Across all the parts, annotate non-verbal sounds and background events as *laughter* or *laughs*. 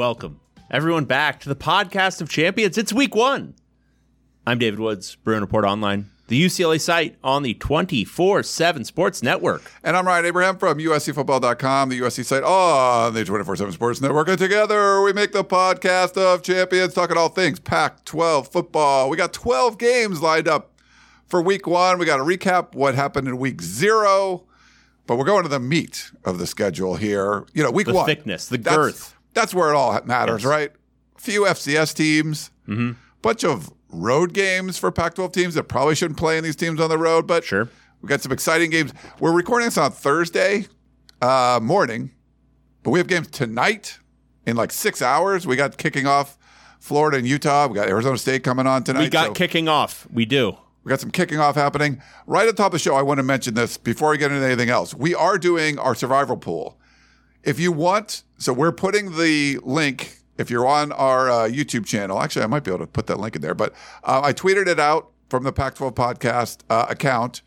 Welcome, everyone, back to the podcast of champions. It's week one. I'm David Woods, Bruin Report Online, the UCLA site on the 24 7 Sports Network. And I'm Ryan Abraham from USCFootball.com, the USC site on the 24 7 Sports Network. And together we make the podcast of champions, talking all things Pac 12 football. We got 12 games lined up for week one. We got to recap what happened in week zero. But we're going to the meat of the schedule here. You know, week The one. thickness, the girth. That's where it all matters, Yes. right? Few FCS teams, Mm-hmm. bunch of road games for Pac 12 teams that probably shouldn't play in these teams on the road, but Sure. we got some exciting games. We're recording this on Thursday uh, morning, but we have games tonight in like six hours. We got kicking off Florida and Utah. We got Arizona State coming on tonight. We got so kicking off. We do. we got some kicking off happening. Right at the top of the show, I want to mention this before we get into anything else. We are doing our survival pool. If you want, so we're putting the link. If you're on our uh, YouTube channel, actually, I might be able to put that link in there. But uh, I tweeted it out from the Pac-12 podcast uh, account.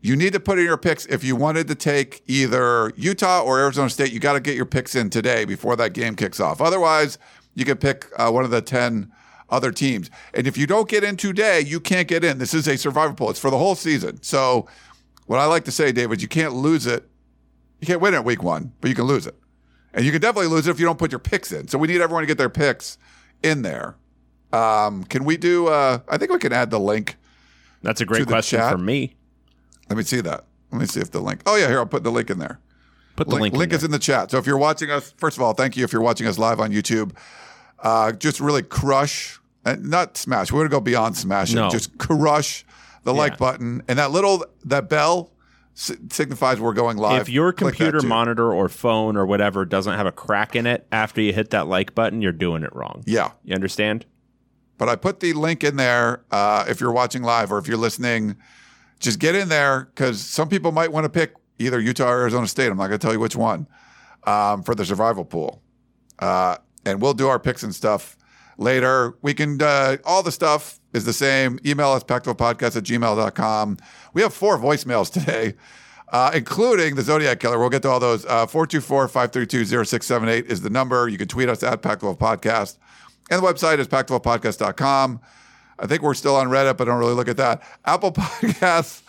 You need to put in your picks if you wanted to take either Utah or Arizona State. You got to get your picks in today before that game kicks off. Otherwise, you can pick uh, one of the ten other teams. And if you don't get in today, you can't get in. This is a survival pool. It's for the whole season. So, what I like to say, David, you can't lose it. You can't win it week one, but you can lose it. And you can definitely lose it if you don't put your picks in. So we need everyone to get their picks in there. Um, can we do? Uh, I think we can add the link. That's a great question chat. for me. Let me see that. Let me see if the link. Oh yeah, here I'll put the link in there. Put the link, link in is in the chat. So if you're watching us, first of all, thank you if you're watching us live on YouTube. Uh, just really crush, uh, not smash. We're gonna go beyond smashing. No. Just crush the like button and that little that bell signifies we're going live. If your computer monitor or phone or whatever doesn't have a crack in it after you hit that like button, you're doing it wrong. yeah, You understand? but I put the link in there. Uh, if you're watching live or if you're listening, just get in there because some people might want to pick either Utah or Arizona State. I'm not going to tell you which one um, for the survival pool. Uh, and we'll do our picks and stuff later. We can, uh, all the stuff is the same. Email us, pac12podcast at gmail.com. We have four voicemails today, uh, including the Zodiac Killer. We'll get to all those. Uh, 424 532 0678 is the number. You can tweet us at Pac12 Podcast. And the website is pac12podcast.com. I think we're still on Reddit, but I don't really look at that. Apple *laughs* Podcasts.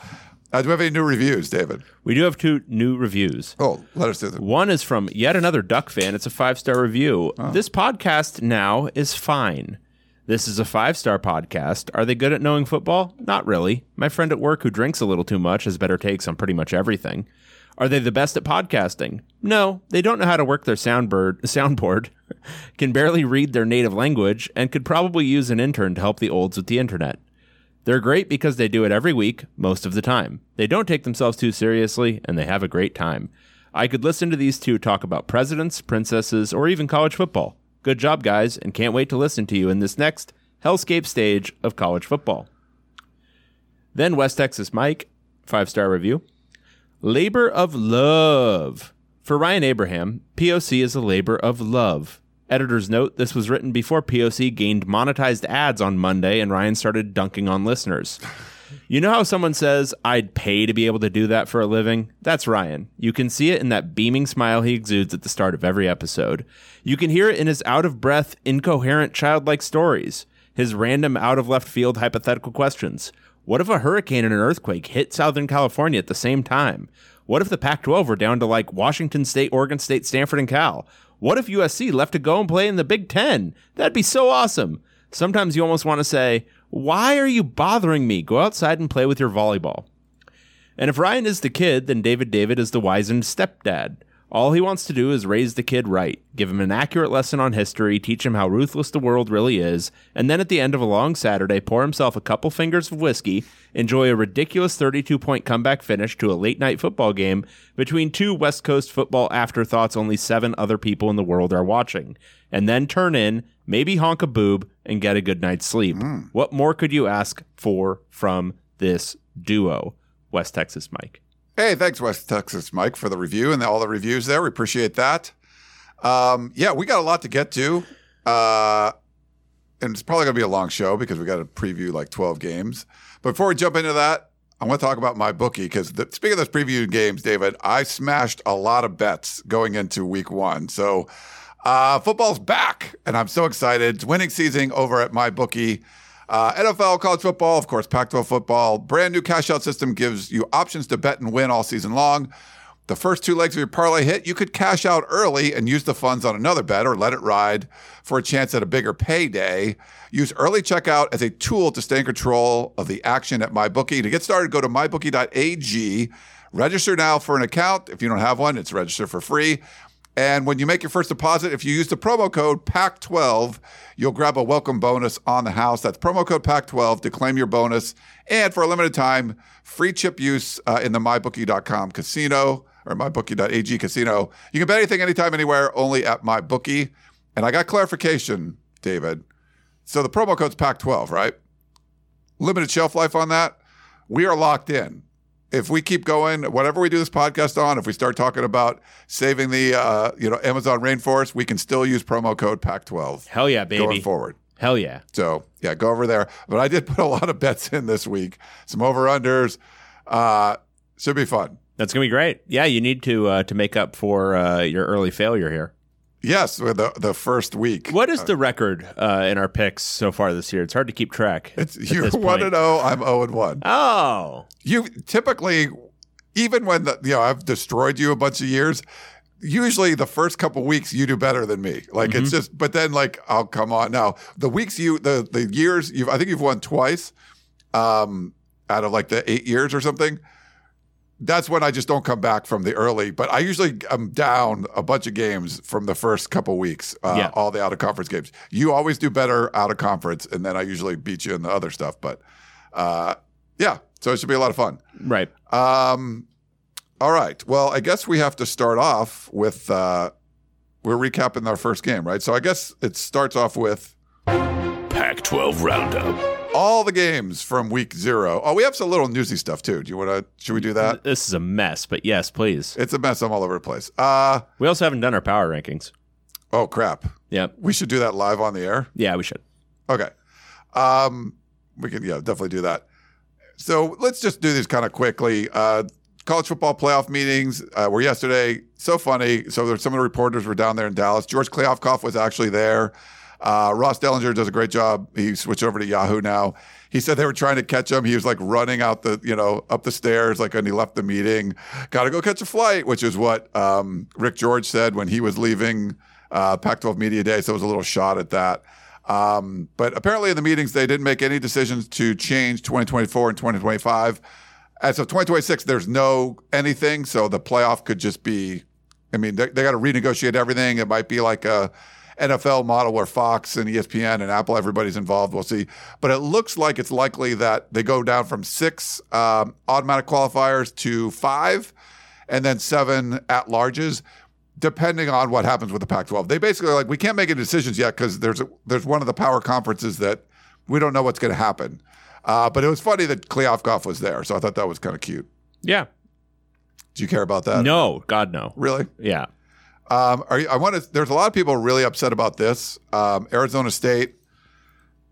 Uh, do we have any new reviews, David? We do have two new reviews. Oh, let us do them. One is from yet another Duck fan. It's a five star review. This podcast now is fine. This is a five star podcast. Are they good at knowing football? Not really. My friend at work who drinks a little too much has better takes on pretty much everything. Are they the best at podcasting? No, they don't know how to work their soundboard, *laughs* soundboard, can barely read their native language, and could probably use an intern to help the olds with the internet. They're great because they do it every week, most of the time. They don't take themselves too seriously, and they have a great time. I could listen to these two talk about presidents, princesses, or even college football. Good job, guys, and can't wait to listen to you in this next hellscape stage of college football. Then West Texas Mike, five star review. Labor of love. For Ryan Abraham, POC is a labor of love. Editor's note this was written before POC gained monetized ads on Monday and Ryan started dunking on listeners. You know how someone says, I'd pay to be able to do that for a living? That's Ryan. You can see it in that beaming smile he exudes at the start of every episode. You can hear it in his out of breath, incoherent, childlike stories. his random out of left field hypothetical questions. What if a hurricane and an earthquake hit Southern California at the same time? What if the Pac 12 were down to like Washington State, Oregon State, Stanford, and Cal? What if USC left to go and play in the Big Ten? That'd be so awesome. Sometimes you almost want to say, Why are you bothering me? Go outside and play with your volleyball. And if Ryan is the kid, then David David is the wizened stepdad. All he wants to do is raise the kid right, give him an accurate lesson on history, teach him how ruthless the world really is, and then at the end of a long Saturday, pour himself a couple fingers of whiskey, enjoy a ridiculous 32 point comeback finish to a late night football game between two West Coast football afterthoughts only seven other people in the world are watching, and then turn in, maybe honk a boob, and get a good night's sleep. Hmm. What more could you ask for from this duo? West Texas Mike. Hey, thanks, West Texas Mike, for the review and all the reviews there. We appreciate that. Um, yeah, we got a lot to get to. Uh, and it's probably going to be a long show because we got to preview like 12 games. But before we jump into that, I want to talk about my bookie because speaking of those previewed games, David, I smashed a lot of bets going into week one. So uh, football's back, and I'm so excited. It's winning season over at my bookie. Uh, NFL, college football, of course, Pac 12 football. Brand new cash out system gives you options to bet and win all season long. The first two legs of your parlay hit, you could cash out early and use the funds on another bet or let it ride for a chance at a bigger payday. Use early checkout as a tool to stay in control of the action at MyBookie. To get started, go to mybookie.ag. Register now for an account. If you don't have one, it's register for free. And when you make your first deposit, if you use the promo code PAC12, you'll grab a welcome bonus on the house. That's promo code PAC12 to claim your bonus. And for a limited time, free chip use uh, in the mybookie.com casino or mybookie.ag casino. You can bet anything, anytime, anywhere, only at mybookie. And I got clarification, David. So the promo code's PAC12, right? Limited shelf life on that. We are locked in if we keep going, whatever we do this podcast on, if we start talking about saving the uh, you know Amazon rainforest, we can still use promo code PAC12. Hell yeah, baby. Going forward. Hell yeah. So yeah, go over there. But I did put a lot of bets in this week. Some over unders. Uh, should be fun. That's gonna be great. Yeah, you need to uh, to make up for uh, your early failure here. Yes, the the first week. What is the record uh, in our picks so far this year? It's hard to keep track. It's you're *laughs* one and zero. I'm zero and one. Oh, You typically, even when the you know I've destroyed you a bunch of years. Usually, the first couple weeks you do better than me. Like it's just, but then like, I'll come on. Now the weeks you the the years you I think you've won twice, um, out of like the eight years or something. That's when I just don't come back from the early. But I usually am down a bunch of games from the first couple weeks. Uh, Yeah. all the out of conference games. You always do better out of conference, and then I usually beat you in the other stuff. But uh, yeah, so it should be a lot of fun. right. Um, all right. Well, I guess we have to start off with uh, we're recapping our first game, right? So I guess it starts off with Pac 12 Roundup. All the games from week zero. Oh, we have some little newsy stuff too. Do you want to? Should we do that? This is a mess, but yes, please. It's a mess. I'm all over the place. Uh We also haven't done our power rankings. oh crap. Yep. We should do that live on the air. Yeah, we should. Okay. Um, we can yeah definitely do that. So let's just do these kind of quickly. Uh, college football playoff meetings uh, were yesterday. So funny. So there's some of the reporters were down there in Dallas. George Kliavkoff was actually there. Uh, Ross Dellenger does a great job. He switched over to Yahoo now. He said they were trying to catch him. He was like running out the, you know, up the stairs, like when he left the meeting. Got to go catch a flight, which is what um, Rick George said when he was leaving uh, Pac-12 Media Day. So it was a little shot at that. Um, but apparently, in the meetings, they didn't make any decisions to change 2024 and 2025. As of 2026, there's no anything. So the playoff could just be, I mean, they, they got to renegotiate everything. It might be like a NFL model where Fox and ESPN and Apple, everybody's involved. We'll see. But it looks like it's likely that they go down from six um, automatic qualifiers to five and then seven at larges depending on what happens with the Pac-12. They basically like we can't make any decisions yet because there's a, there's one of the power conferences that we don't know what's going to happen. Uh, but it was funny that Kliavkoff was there, so I thought that was kind of cute. Yeah. Do you care about that? No, God, no. really. Yeah. Um, are you, I want to. There's a lot of people really upset about this. Um, Arizona State,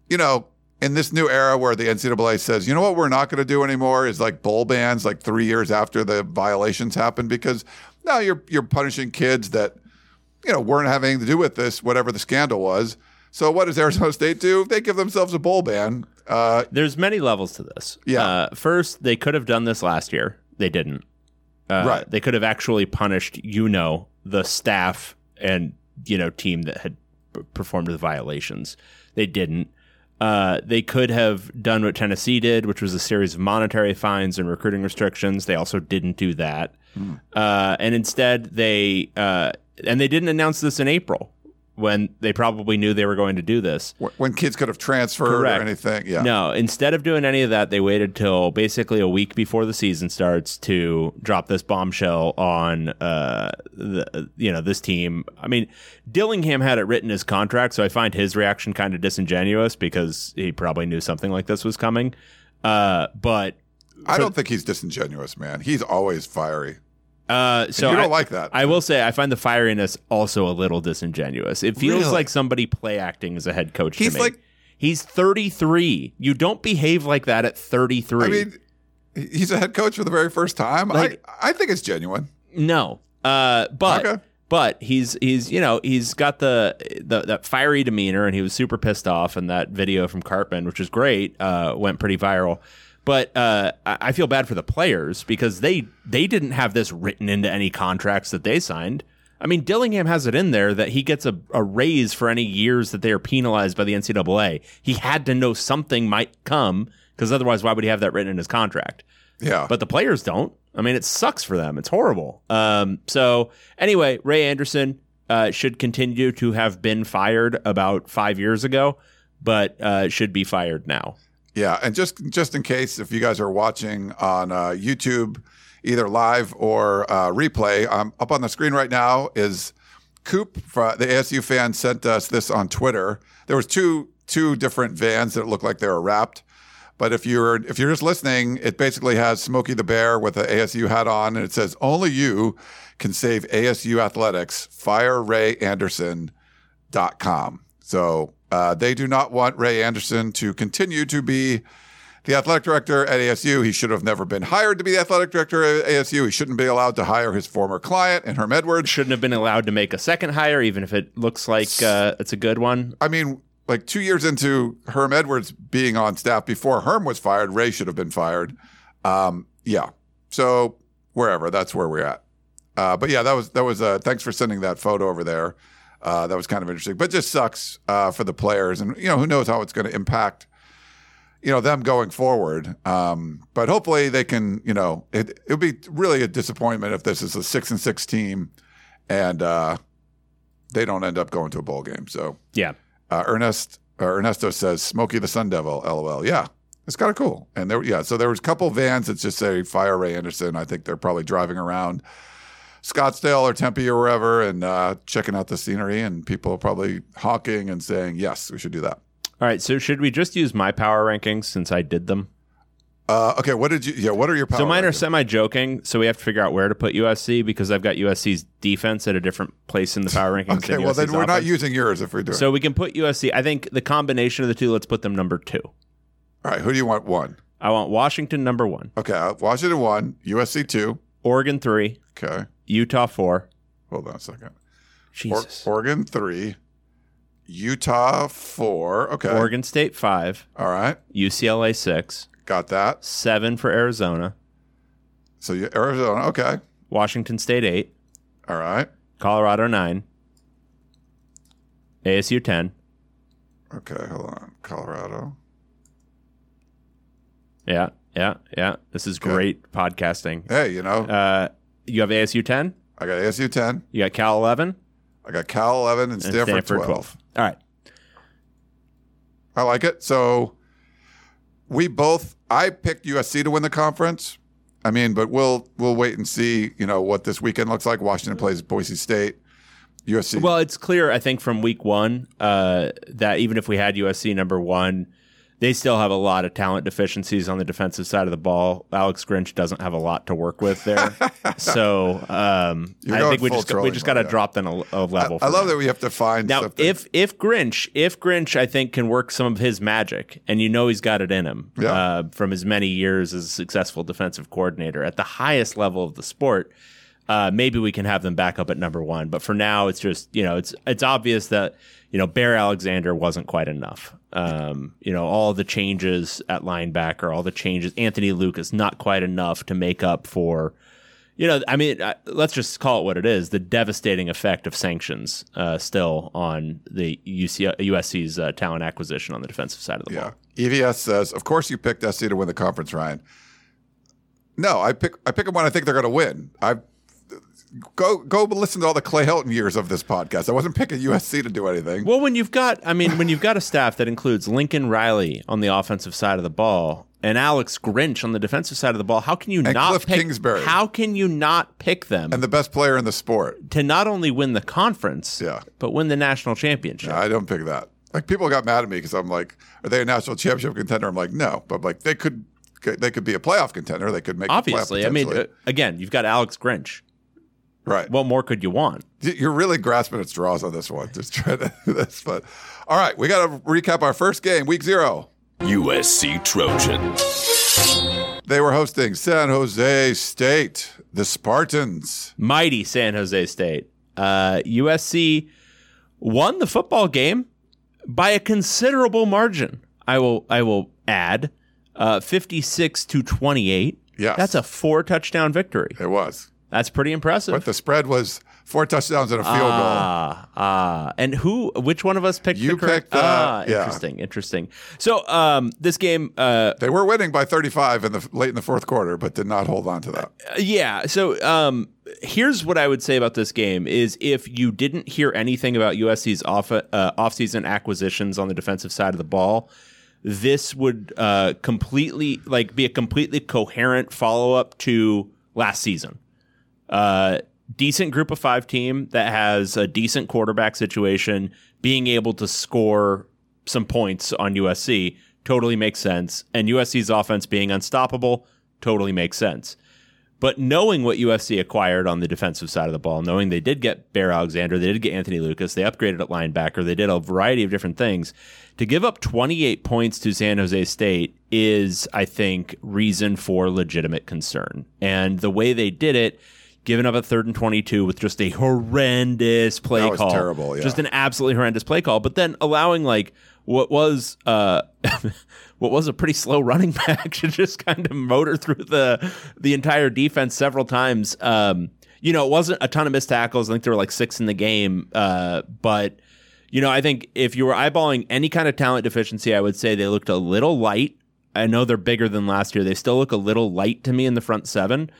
you know, in this new era where the NCAA says, you know what, we're not going to do anymore is like bowl bans, like three years after the violations happened, because now you're you're punishing kids that you know weren't having anything to do with this, whatever the scandal was. So what does Arizona *laughs* State do? They give themselves a bowl ban. Uh, There's many levels to this. Yeah. Uh, first, they could have done this last year. They didn't. Uh, Right. They could have actually punished, you know, the staff and you know team that had performed the violations. They didn't. Uh, they could have done what Tennessee did, which was a series of monetary fines and recruiting restrictions. They also didn't do that, uh, and instead they uh, and they didn't announce this in April when they probably knew they were going to do this. when kids could have transferred Correct. or anything. Yeah. No, instead of doing any of that, they waited till basically a week before the season starts to drop this bombshell on uh the you know this team. I mean, Dillingham had it written in his contract, so I find his reaction kind of disingenuous because he probably knew something like this was coming. Uh, but I don't think he's disingenuous, man. He's always fiery. Uh, so you don't I- like that. I will say I find the fieriness also a little disingenuous. It feels Really? like somebody play acting as a head coach. to He's me. like- he's 33. You don't behave like that at 33. I mean, he's a head coach for the very first time. Like- I, I think it's genuine. No, uh, but Okay. but he's he's you know he's got the, the that fiery demeanor, and he was super pissed off. And that video from Cartman, which was great, uh, went pretty viral. But uh, I feel bad for the players because they they didn't have this written into any contracts that they signed. I mean, Dillingham has it in there that he gets a, a raise for any years that they are penalized by the NCAA. He had to know something might come because otherwise, why would he have that written in his contract? Yeah. but the players don't. I mean, it sucks for them. It's horrible. Um, so anyway, Ray Anderson uh, should continue to have been fired about five years ago, but uh, should be fired now. Yeah, and just just in case if you guys are watching on uh, YouTube, either live or uh, replay, um, up on the screen right now is Coop. The ASU fan sent us this on Twitter. There was two two different vans that looked like they were wrapped. But if you're if you're just listening, it basically has Smokey the Bear with an ASU hat on, and it says only you can save ASU athletics. Fire Ray Anderson com. So uh, they do not want Ray Anderson to continue to be the athletic director at ASU. He should have never been hired to be the athletic director at ASU. He shouldn't be allowed to hire his former client and Herm Edwards. Shouldn't have been allowed to make a second hire, even if it looks like uh, it's a good one. I mean, like two years into Herm Edwards being on staff before Herm was fired, Ray should have been fired. Um, yeah. So wherever, that's where we're at. Uh, but yeah, that was that was. Uh, thanks for sending that photo over there. Uh, that was kind of interesting, but just sucks uh, for the players, and you know who knows how it's going to impact you know them going forward. Um, but hopefully they can. You know, it it would be really a disappointment if this is a six and six team, and uh, they don't end up going to a bowl game. So Yeah. uh, Ernest uh, Ernesto says Smokey the Sun Devil. LOL. Yeah, it's kind of cool. And there, yeah. So there was a couple vans that just say Fire Ray Anderson. I think they're probably driving around Scottsdale or Tempe or wherever and uh, checking out the scenery. And people are probably honking and saying, "Yes, we should do that." All right. So should we just use my power rankings since I did them? Uh, okay, what did you? Yeah, what are your power? so mine are semi joking. So we have to figure out where to put USC because I've got USC's defense at a different place in the power rankings. Okay, well then we're not using yours if we're doing. So we can put USC. I think the combination of the two. Let's put them number two. all right, who do you want? One. I want Washington number one, Okay, uh, Washington one, USC two. Oregon three, Okay, Utah four. hold on a second. Or- Jesus. Oregon three, Utah four. Okay, Oregon State five, All right, UCLA six, got that. seven for Arizona, So you, Arizona. Okay, Washington State eight, all right. Colorado nine, ASU ten. Okay, hold on. Colorado. Yeah, yeah, yeah. This is great podcasting. Hey, you know, Uh, you have ASU ten. I got ASU ten. You got Cal eleven I got Cal eleven and and Stanford, Stanford 12. All right. I like it. So we both. I picked USC to win the conference. I mean, but we'll we'll wait and see. You know what this weekend looks like. Washington plays Boise State. USC. Well, it's clear, I think, from week one uh, that even if we had USC number one, they still have a lot of talent deficiencies on the defensive side of the ball. Alex Grinch doesn't have a lot to work with there, *laughs* so um, I think we just we just got to yeah. drop them a, a level. I for love now. that we have to find Now, something. if if Grinch, if Grinch, I think can work some of his magic, and you know he's got it in him Yeah. uh, from his many years as a successful defensive coordinator at the highest level of the sport. uh, maybe we can have them back up at number one. But for now, it's just you know it's it's obvious that you know Bear Alexander wasn't quite enough. Um, you know all the changes at linebacker, all the changes. Anthony Lucas not quite enough to make up for. You know, I mean, let's just call it what it is: the devastating effect of sanctions uh, still on the UC, USC's uh, talent acquisition on the defensive side of the ball. EVS says, of course you picked SC to win the conference, Ryan. No, I pick I pick them when I think they're going to win. I go go listen to all the Clay Helton years of this podcast. I wasn't picking USC to do anything. Well, when you've got, I mean, when you've got a staff that includes Lincoln Riley on the offensive side of the ball and Alex Grinch on the defensive side of the ball, how can you And not Cliff pick? Kingsbury. How can you not pick them and the best player in the sport. to not only win the conference, Yeah. but win the national championship? I don't pick that. Like people got mad at me because I'm like, are they a national championship contender? I'm like, no, but like they could they could be a playoff contender. They could make Obviously, I mean, uh, again, you've got Alex Grinch. Right. What more could you want? You're really grasping at straws on this one. Just trying to do this, but all right, we got to recap our first game, week zero. USC Trojans. They were hosting San Jose State, the Spartans. Mighty San Jose State. Uh, USC won the football game by a considerable margin. I will I will add uh, 56 to 28. Yes. That's a four touchdown victory. It was, That's pretty impressive. but the spread was four touchdowns and a field Ah, ah. And who? Which one of us picked You picked, uh, ah, yeah. interesting, interesting. So, um, this game, uh. They were winning by 35 in the late in the fourth quarter, but did not hold on to that. Yeah. So um, here's what I would say about this game: is if you didn't hear anything about USC's off uh, offseason acquisitions on the defensive side of the ball, this would uh, completely like be a completely coherent follow up to last season. Uh, decent group of five team that has a decent quarterback situation, being able to score some points on USC totally makes sense, and USC's offense being unstoppable totally makes sense. But knowing what USC acquired on the defensive side of the ball, knowing they did get Bear Alexander, they did get Anthony Lucas, they upgraded at linebacker, they did a variety of different things. To give up 28 points to San Jose State is, I think, reason for legitimate concern. And the way they did it, giving up a third and 22 with just a horrendous play That was call. terrible, yeah. Just an absolutely horrendous play call. But then allowing like what was uh *laughs* what was a pretty slow running *laughs* back to just kind of motor through the the entire defense several times. Um, you know, it wasn't a ton of missed tackles. I think there were like six in the game. Uh, but you know, I think if you were eyeballing any kind of talent deficiency, I would say they looked a little light. I know they're bigger than last year. They still look a little light to me in the front seven.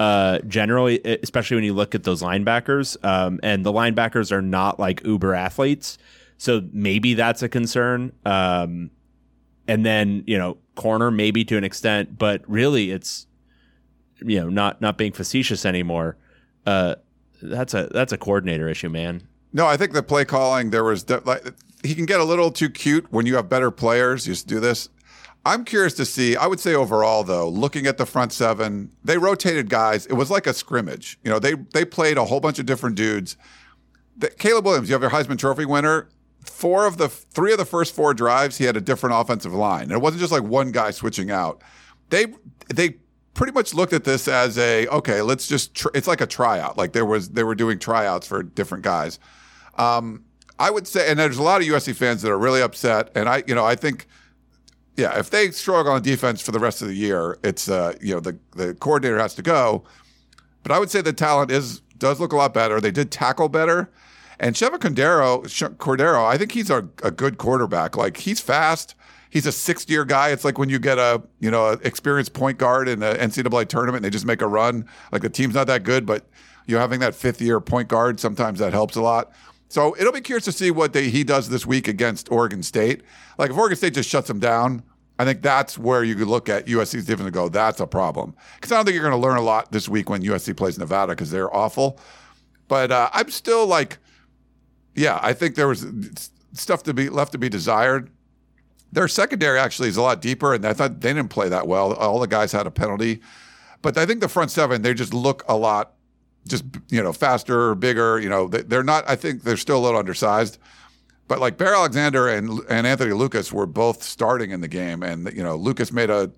Uh, generally, especially when you look at those linebackers, um, and the linebackers are not like uber athletes, so maybe that's a concern. Um, and then you know, corner maybe to an extent, but really, it's you know, not not being facetious anymore. Uh, that's a that's a coordinator issue, man. No, I think the play calling there was de- like he can get a little too cute when you have better players. You just do this. I'm curious to see. I would say overall, though, looking at the front seven, they rotated guys. It was like a scrimmage. You know, they they played a whole bunch of different dudes. The, Caleb Williams, you have your Heisman Trophy winner. Four of the three of the first four drives, he had a different offensive line, and it wasn't just like one guy switching out. They they pretty much looked at this as a okay, let's just. Tr- it's like a tryout. Like there was they were doing tryouts for different guys. Um, I would say, and there's a lot of USC fans that are really upset, and I, you know, I think, yeah, if they struggle on defense for the rest of the year, it's, uh, you know, the the coordinator has to go. But I would say the talent is does look a lot better. They did tackle better, and Chevan Cordeiro, Cordeiro, I think he's a, a good quarterback. Like he's fast. He's a sixth year guy. It's like when you get a you know a experienced point guard in the NCAA tournament and they just make a run. Like the team's not that good, but you know having that fifth year point guard sometimes that helps a lot. So it'll be curious to see what they, he does this week against Oregon State. Like if Oregon State just shuts him down, I think that's where you could look at USC's defense and go, that's a problem. Because I don't think you're going to learn a lot this week when USC plays Nevada because they're awful. But uh, I'm still like, yeah, I think there was stuff to be left to be desired. Their secondary actually is a lot deeper, and I thought they didn't play that well. All the guys had a penalty, but I think the front seven they just look a lot, just you know, faster, bigger. You know, they- they're not. I think they're still a little undersized, but like Bear Alexander and and Anthony Lucas were both starting in the game, and you know, Lucas made a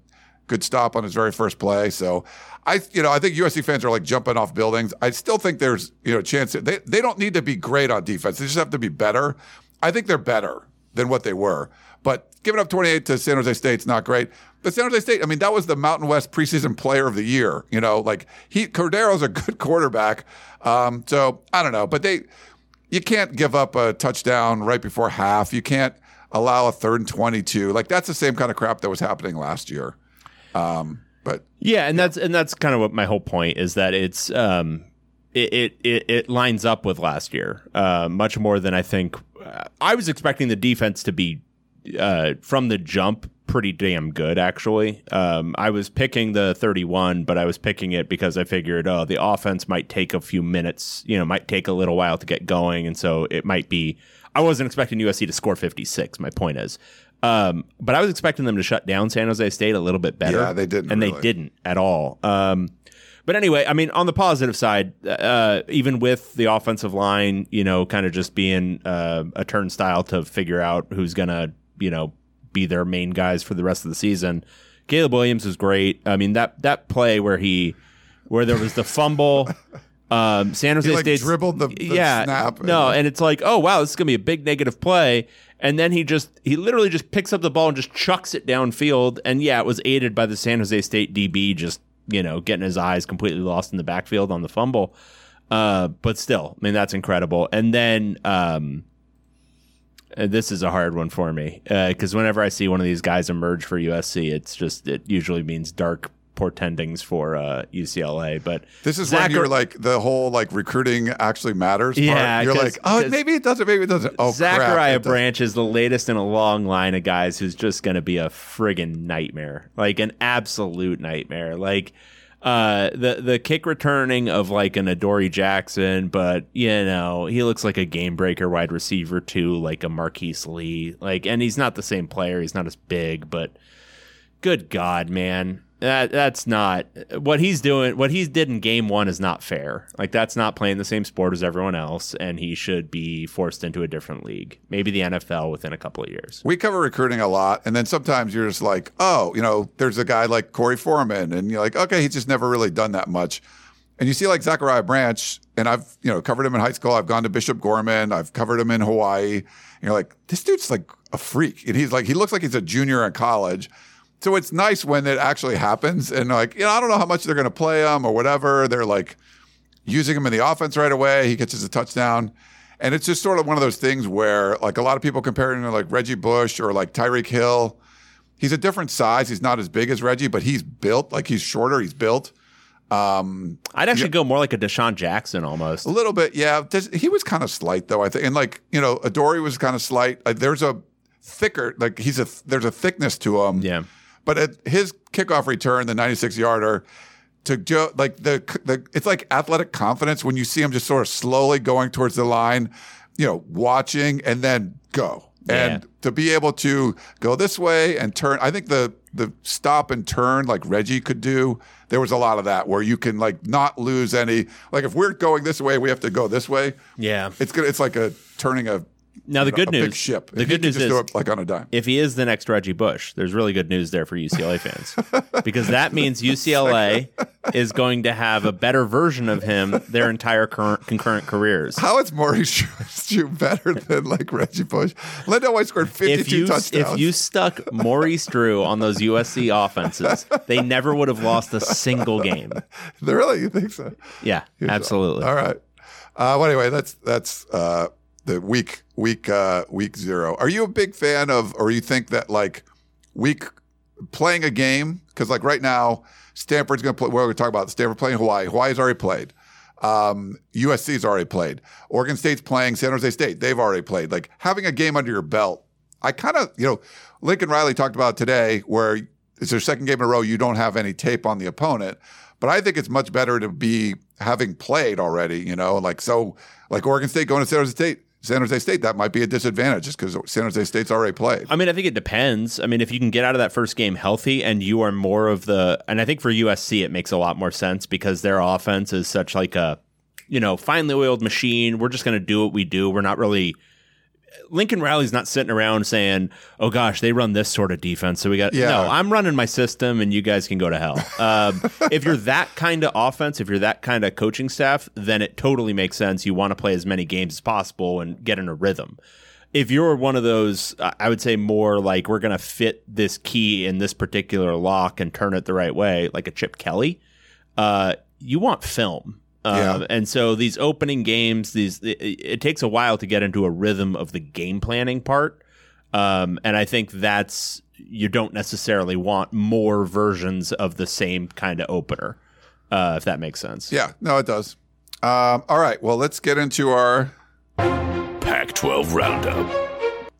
good stop on his very first play. So I, you know, I think USC fans are like jumping off buildings. I still think there's, you know, a chance they, they don't need to be great on defense. They just have to be better. I think they're better than what they were. But giving up 28 to San Jose State's not great. But San Jose State, I mean, that was the Mountain West preseason player of the year. You know, like he Cordeiro's a good *laughs* quarterback. Um, so I don't know, but they, you can't give up a touchdown right before half. You can't allow a third and 22. Like that's the same kind of crap that was happening last year. Um, but Yeah, and that's and that's kind of what my whole point is that it's um it it it, it lines up with last year uh, much more than I think. Uh, I was expecting the defense to be uh, from the jump pretty damn good actually. Um, I was picking the 31, but I was picking it because I figured oh the offense might take a few minutes, you know, might take a little while to get going, and so it might be. I wasn't expecting USC to score 56. My point is. Um, but I was expecting them to shut down San Jose State a little bit better. Yeah, they didn't and they didn't at all. Um, but anyway, I mean, on the positive side, uh, even with the offensive line, you know, kind of just being uh, a turnstile to figure out who's gonna, you know, be their main guys for the rest of the season. Caleb Williams is great. I mean that that play where he, where there was the fumble. *laughs* Um, San Jose like, State dribbled the- the yeah snap and- no, and it's like oh wow this is gonna be a big negative play, and then he just he literally just picks up the ball and just chucks it downfield, and yeah it was aided by the San Jose State DB just you know getting his eyes completely lost in the backfield on the fumble, uh, but still I mean that's incredible, and then um, and this is a hard one for me because whenever I see one of these guys emerge for USC, it's just it usually means dark portendings for uh, UCLA. But This is Zach- when you're like the whole like recruiting actually matters. part. Yeah, you're like, oh, maybe it doesn't, maybe it doesn't. Oh, crap, Zachariah does. Branch is the latest in a long line of guys who's just going to be a friggin' nightmare, like an absolute nightmare. Like uh, the the kick returning of like an Adoree Jackson, but you know he looks like a game breaker wide receiver too, like a Marquise Lee. Like, and he's not the same player. He's not as big, but good God, man. That that's not what he's doing. What he did in game one is not fair. Like that's not playing the same sport as everyone else, and he should be forced into a different league, maybe the NFL within a couple of years. We cover recruiting a lot, and then sometimes you're just like, oh, you know, there's a guy like Korey Foreman, and you're like, okay, he's just never really done that much. And you see like Zachariah Branch, and I've you know covered him in high school. I've gone to Bishop Gorman. I've covered him in Hawaii. And you're like, this dude's like a freak, and he's like, he looks like he's a junior in college. So it's nice when it actually happens, and like, you know, I don't know how much they're going to play him or whatever. They're like using him in the offense right away. He catches a touchdown. And it's just sort of one of those things where, like, a lot of people compare him to like Reggie Bush or like Tyreek Hill. He's a different size. He's not as big as Reggie, but he's built like he's shorter. He's built um, I'd actually go more like a DeSean Jackson almost. a little bit. Yeah, he was kind of slight though. I think, and like you know, Adoree was kind of slight. Like, there's a thicker, like he's a there's a thickness to him. Yeah. But at his kickoff return, the 96 yarder, to Joe, like the the it's like athletic confidence when you see him just sort of slowly going towards the line, you know, watching and then go. And Yeah. to be able to go this way and turn, I think the the stop and turn like Reggie could do. There was a lot of that where you can like not lose any. Like if we're going this way, we have to go this way. Yeah. It's good. It's like a turning a Now the good a news, big ship. the He good news just is it like on a dime. if he is the next Reggie Bush, there's really good news there for UCLA fans *laughs* because that means UCLA is going to have a better version of him their entire current concurrent careers. How is Maurice Drew better than like Reggie Bush? LenDale White scored 52 If you touchdowns. if you stuck Maurice Drew on those USC offenses, they never would have lost a single game. *laughs* really, you think so? Yeah, absolutely. All right. Uh, well, anyway, that's that's uh, the week week uh, week zero. Are you a big fan of, or you think that like week playing a game? Because like right now, Stanford's going to play. We're going to talk about Stanford playing Hawaii. Hawaii's already played. Um, USC's already played. Oregon State's playing San Jose State. They've already played. Like having a game under your belt. I kind of, you know, Lincoln Riley talked about today where it's their second game in a row. You don't have any tape on the opponent. But I think it's much better to be having played already, you know, like so, like Oregon State going to San Jose State, San Jose State, that might be a disadvantage just because San Jose State's already played. I mean, I think it depends. I mean, if you can get out of that first game healthy and you are more of the, and I think for USC, it makes a lot more sense because their offense is such like a, you know, finely oiled machine. We're just going to do what we do. We're not really, Lincoln Riley's not sitting around saying, "Oh gosh, they run this sort of defense, so we got." Yeah. No, I'm running my system, and you guys can go to hell. Um, *laughs* if you're that kind of offense, if you're that kind of coaching staff, then it totally makes sense. You want to play as many games as possible and get in a rhythm. If you're one of those, I would say more like we're going to fit this key in this particular lock and turn it the right way, like a Chip Kelly. Uh, you want film. Uh, Yeah. And so these opening games, these it, it takes a while to get into a rhythm of the game planning part. Um, and I think that's you don't necessarily want more versions of the same kind of opener, uh, if that makes sense. Yeah, no, it does. Um, all right, well, let's get into our. Pac 12 Roundup.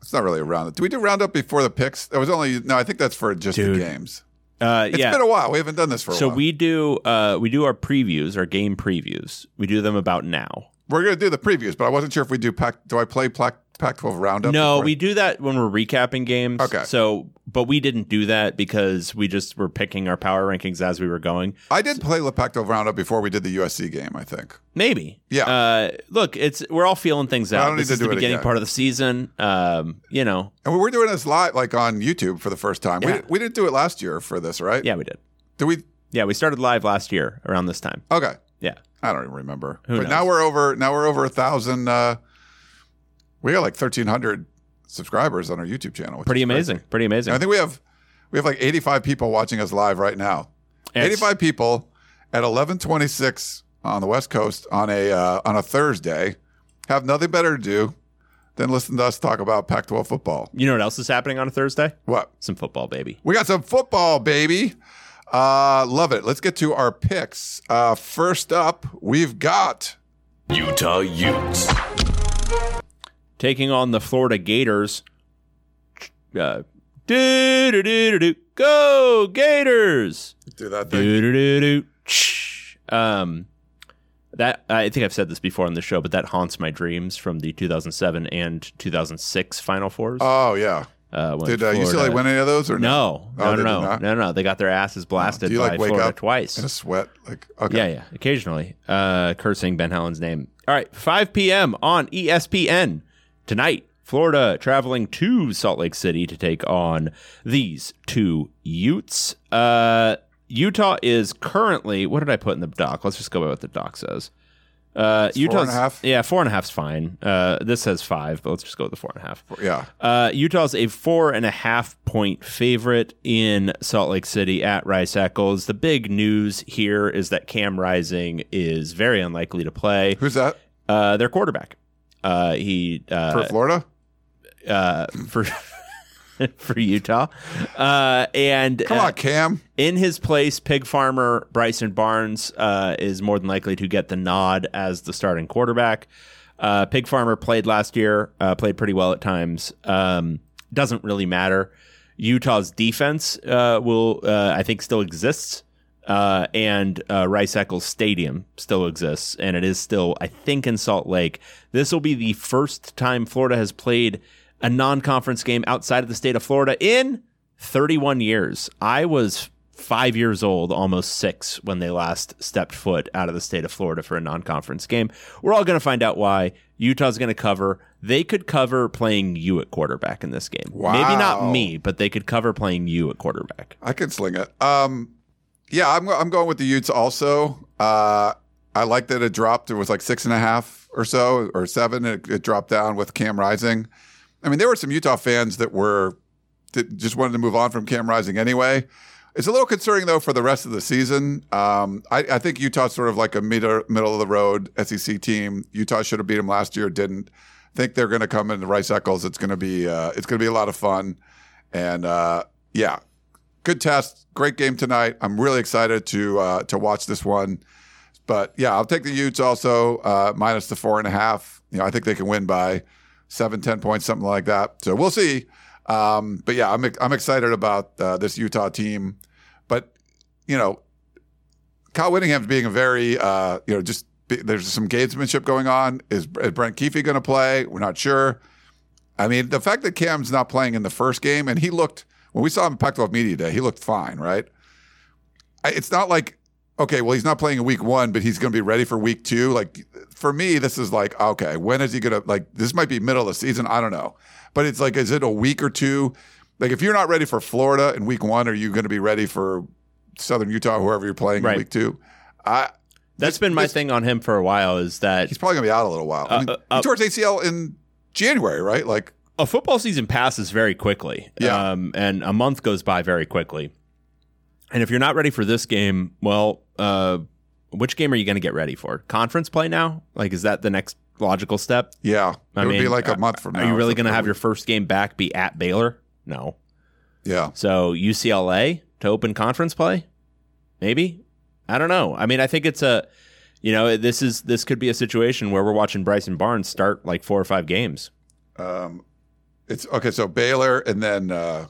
It's not really a roundup. Do we do roundup before the picks? That was only no. I think that's for just Dude. the games. Uh, it's yeah. been a while. We haven't done this for so we do uh, we do our previews, our game previews. We do them about now. We're going to do the previews, but I wasn't sure if we do pack. Do I play pack? Pac-12 roundup? No, before? we do that when we're recapping games. Okay. So, but we didn't do that because we just were picking our power rankings as we were going. I did play the Pac-12 roundup before we did the USC game. I think maybe. Yeah. Uh, look, it's we're all feeling things out. I don't this need to is do the beginning part of the season. Um, you know, and we were doing this live, like on YouTube for the first time. Yeah. We we didn't do it last year for this, right? Yeah, we did. Did we? Yeah, we started live last year around this time. Okay. Yeah. I don't even remember. Who but knows? now we're over. Now we're over a thousand. Uh, we got like thirteen hundred subscribers on our YouTube channel. which Pretty is crazy. amazing. Pretty amazing. I think we have we have like eighty five people watching us live right now. It's- Eighty five people at eleven twenty six on the West Coast on a uh, on a Thursday have nothing better to do than listen to us talk about Pac twelve football. You know what else is happening on a Thursday? What? Some football, baby. We got some football, baby. Uh, love it. Let's get to our picks. Uh, first up, we've got Utah Utes. Taking on the Florida Gators. Uh, do do do do go Gators. do that thing. Do do do do. Um, that I think I've said this before on the show, but that haunts my dreams from the 2007 and 2006 Final Fours. Oh yeah. Uh, Did uh, Florida- UCLA win any of those or No, Oh, no, they no, no, no, no. They got their asses blasted Do you by like Florida twice. in a sweat? Like okay. Yeah, yeah. Occasionally, uh, cursing Ben Howland's name. All right, 5 p.m. on ESPN tonight. Florida traveling to Salt Lake City to take on these two Utes. Uh, Utah is currently. What did I put in the doc? Let's just go by what the doc says. Uh, four a Utah's half? yeah, four and a half's fine. Uh, this says five, but let's just go with the four and a half. Yeah. Uh, Utah's a four and a half point favorite in Salt Lake City at Rice Eccles. The big news here is that Cam Rising is very unlikely to play. Who's that Uh, their quarterback. Uh, he for uh, Florida? uh, for *laughs* for Utah, uh, and Come uh, on, Cam. in his place, pig farmer Bryson Barnes uh, is more than likely to get the nod as the starting quarterback. Uh, pig farmer played last year, uh, played pretty well at times. Um, doesn't really matter. Utah's defense uh, will, uh, I think, still exists. Uh, and uh, Rice Eccles Stadium still exists, and it is still, I think, in Salt Lake. This will be the first time Florida has played a non-conference game outside of the state of Florida in 31 years. I was five years old, almost six, when they last stepped foot out of the state of Florida for a non conference game. We're all going to find out why. Utah's going to cover. They could cover playing you at quarterback in this game. Maybe not me, but they could cover playing you at quarterback. I could sling it. Um, yeah, I'm I'm going with the Utes also. Uh, I like that it dropped. It was like six and a half or so, or seven. It, it dropped down with Cam Rising. I mean, there were some Utah fans that were that just wanted to move on from Cam Rising anyway. It's a little concerning though for the rest of the season. Um, I, I think Utah's sort of like a middle middle of the road SEC team. Utah should have beat them last year, didn't. think they're going to come into Rice Eccles. It's going to be uh, it's going to be a lot of fun, and uh, yeah, good test, great game tonight. I'm really excited to uh, to watch this one. But yeah, I'll take the Utes also uh, minus the four and a half. You know, I think they can win by seven, ten points, something like that. So we'll see. Um, but yeah, I'm I'm excited about uh, this Utah team. But you know, Kyle Whittingham's being a very uh, you know just be, there's some gamesmanship going on. Is, is Brent Keefe going to play? We're not sure. I mean, the fact that Cam's not playing in the first game and he looked when we saw him at Pac-12 Media Day, he looked fine, right? It's not like okay, well, he's not playing in week one, but he's going to be ready for week two. Like for me, this is like, okay, when is he going to like? This might be middle of the season. I don't know, but it's like, is it a week or two? Like if you're not ready for Florida in week one, are you going to be ready for Southern Utah, whoever you're playing Right. in week two? I That's been my thing on him for a while. Is that he's probably going to be out a little while. I mean, Uh, uh, he tore his ACL in January, right? Like a football season passes very quickly. Yeah. Um, and a month goes by very quickly. And if you're not ready for this game, well, uh, which game are you going to get ready for? Conference play now? Like, is that the next logical step? yeah, it I would be like a uh, month from now. Are you really going to have your first game back be at Baylor? No. Yeah, So UCLA to open conference play? Maybe. I don't know. I mean, I think it's a, you know, this is this could be a situation where we're watching Bryson Barnes start like four or five games. Um, it's okay. So Baylor and then uh,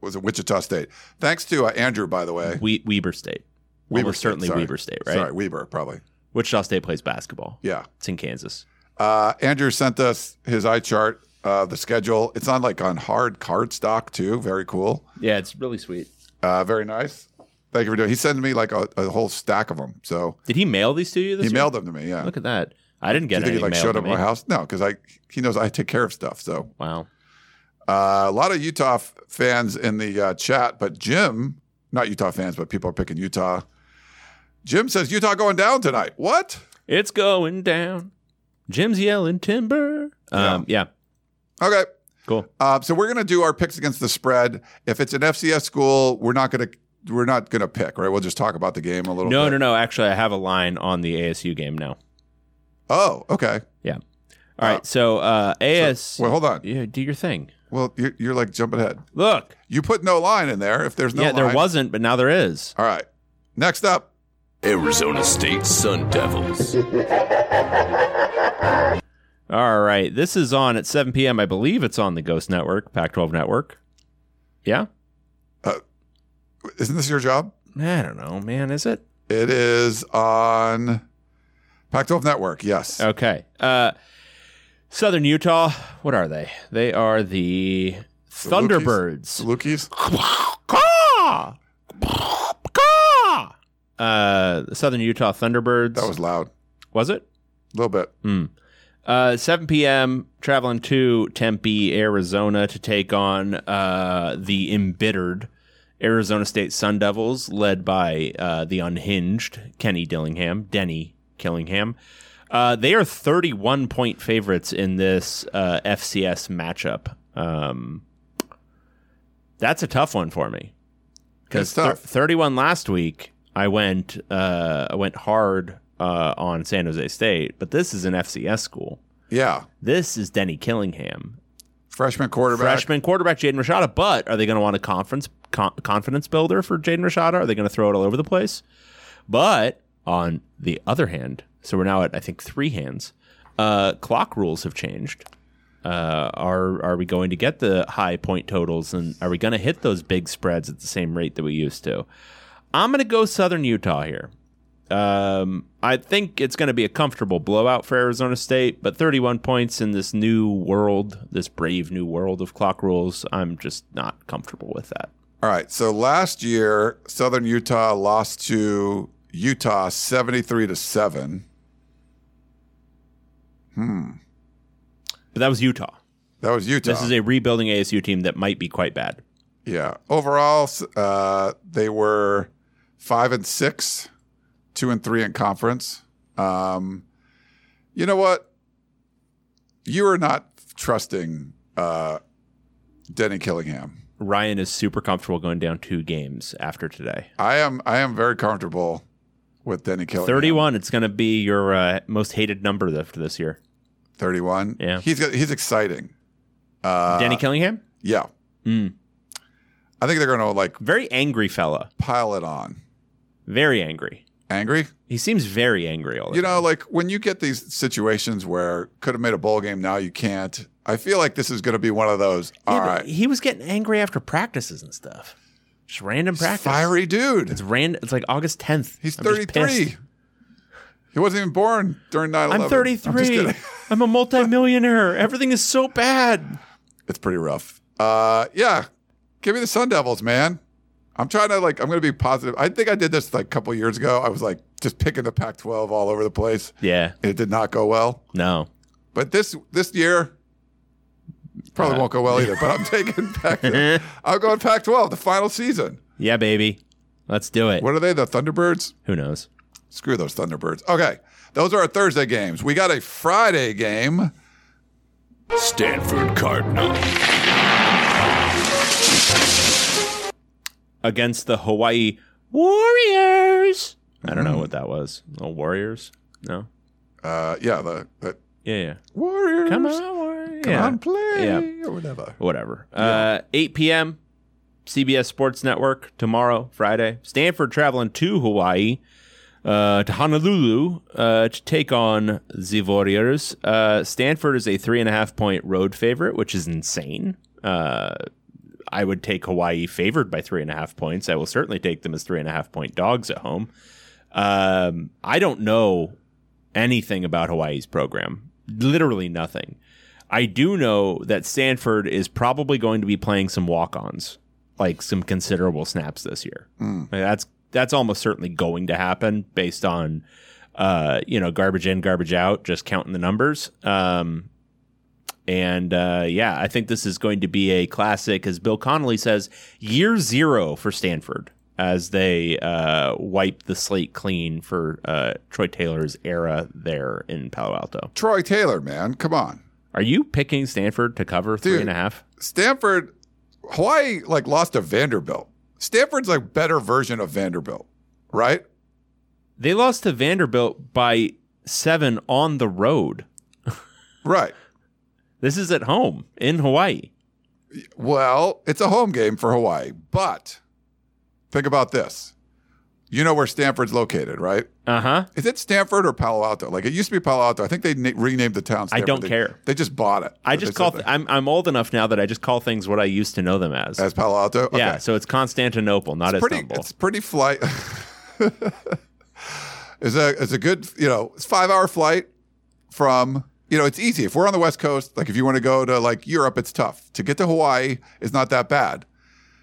was it Wichita State? Thanks to uh, Andrew, by the way. We- Weber State. Weber State, certainly sorry. Weber State, right? Sorry, Weber probably. Wichita State plays basketball. Yeah. It's in Kansas. Uh, Andrew sent us his eye chart, uh, the schedule. It's on like on hard card stock too. Very cool. Yeah, it's really sweet. Uh, very nice. Thank you for doing. He sent me like a, a whole stack of them. So Did he mail these to you this he year? mailed them to me. Yeah. Look at that. I didn't Do get you think he like showed up at my house? No, because I he knows I take care of stuff. So Wow. Uh, a lot of Utah f- fans in the uh, chat, but Jim, not Utah fans, but people are picking Utah. Jim says Utah going down tonight. What? It's going down. Jim's yelling timber. Um, yeah. Okay. Cool. Uh, so we're gonna do our picks against the spread. If it's an FCS school, we're not gonna we're not gonna pick, right? We'll just talk about the game a little. No, bit. no, no. Actually, I have a line on the ASU game now. Oh, okay. Yeah. All right. So, uh, AS. Well, hold on. yeah, do your thing. Well, you're, you're like jumping ahead. Look. You put no line in there. If there's no yeah, there wasn't, but now there is. All right. Next up, Arizona State Sun Devils. *laughs* All right. This is on at 7 p.m. I believe it's on the Ghost Network, Pac 12 Network. Yeah. isn't this your job? I don't know, man. Is it? It is on Pac-12 Network. Yes. Okay. Uh, Southern Utah. What are they? They are the Thunderbirds. Caw! Uh, the Southern Utah Thunderbirds. That was loud. was it? A little bit. Uh, 7 p.m. Traveling to Tempe, Arizona, to take on uh, the embittered Arizona State Sun Devils, led by uh, the unhinged Kenny Dillingham, Denny Killingham. Uh, they are 31 point favorites in this uh, FCS matchup. Um, that's a tough one for me because It's 31 last week. I went uh, I went hard uh, on San Jose State, but this is an FCS school. Yeah. This is Denny Killingham, Freshman quarterback. freshman quarterback Jaden Rashada. But are they going to want a conference con- confidence builder for Jaden Rashada? Are they going to throw it all over the place? But on the other hand, so we're now at I think three hands. Uh, clock rules have changed. Uh, are are we going to get the high point totals and are we going to hit those big spreads at the same rate that we used to? I'm going to go Southern Utah here. Um, I think it's going to be a comfortable blowout for Arizona State, but 31 points in this new world, this brave new world of clock rules, I'm just not comfortable with that. All right. So last year, Southern Utah lost to Utah 73 to 7. Hmm. But that was Utah. That was Utah. This is a rebuilding ASU team that might be quite bad. yeah. Overall, uh, they were 5 and 6, 2 and 3 in conference. Um, you know what? You are not trusting uh, Denny Killingham. Ryan is super comfortable going down two games after today. I am I am very comfortable with Denny Killingham. 31, it's going to be your uh, most hated number after this year. 31. Yeah. He's got, he's exciting. Uh, Denny Killingham? Yeah. Hmm. I think they're going to like Very angry fella. pile it on. Very angry. Angry? He seems very angry all the You time. know, like when you get these situations where could have made a bowl game, now you can't. I feel like this is going to be one of those. All Yeah, but right, He was getting angry after practices and stuff. Just random practice. fiery dude. It's random. It's like August 10th. He's I'm 33. He wasn't even born during 9 11. I'm 33. *laughs* I'm a multimillionaire. Everything is so bad. It's pretty rough. Uh, yeah. Give me the Sun Devils, man. I'm trying to like. I'm going to be positive. I think I did this like a couple years ago. I was like just picking the Pac-12 all over the place. Yeah. It did not go well. No. But this this year probably won't go well either. But I'm *laughs* taking Pac. I'm going Pac-12, the final season. Yeah, baby. Let's do it. What are they? The Thunderbirds? Who knows? Screw those Thunderbirds. Okay, those are our Thursday games. We got a Friday game. Stanford Cardinal. Against the Hawaii Warriors. I don't know what that was. Oh, Warriors? No. Uh, yeah, the, the Yeah, yeah. Warriors. Come on, Warriors. Come yeah. on, play Yeah. or whatever. Whatever. Uh, 8 p.m. CBS Sports Network tomorrow, Friday. Stanford traveling to Hawaii, uh, to Honolulu, uh, to take on the Warriors. Uh, Stanford is a three and a half point road favorite, which is insane. Uh, I would take Hawaii favored by three and a half points. I will certainly take them as three and a half point dogs at home. Um, I don't know anything about Hawaii's program. Literally nothing. I do know that Stanford is probably going to be playing some walk-ons, like some considerable snaps this year. Like, that's that's almost certainly going to happen based on uh, you know, garbage in, garbage out, just counting the numbers. Um, and uh, yeah, I think this is going to be a classic, as Bill Connolly says, year zero for Stanford as they uh, wipe the slate clean for uh, Troy Taylor's era there in Palo Alto. Troy Taylor, man, come on. Are you picking Stanford to cover three Dude. and a half? Stanford, Hawaii, like lost to Vanderbilt. Stanford's like better version of Vanderbilt, right? They lost to Vanderbilt by seven on the road. Right. *laughs* This is at home in Hawaii. Well, it's a home game for Hawaii, but think about this. You know where Stanford's located, right? Uh huh. Is it Stanford or Palo Alto? Like it used to be Palo Alto. I think they na- renamed the town. I don't They- care. They just bought it. I just call. Th- I'm I'm old enough now that I just call things what I used to know them as. as Palo Alto. Okay. Yeah, so it's Constantinople, not it's pretty. Istanbul. It's pretty flight. *laughs* it's a it's a good you know it's five hour flight from you know it's easy if we're on the west coast like if you want to go to like Europe it's tough to get to Hawaii is not that bad.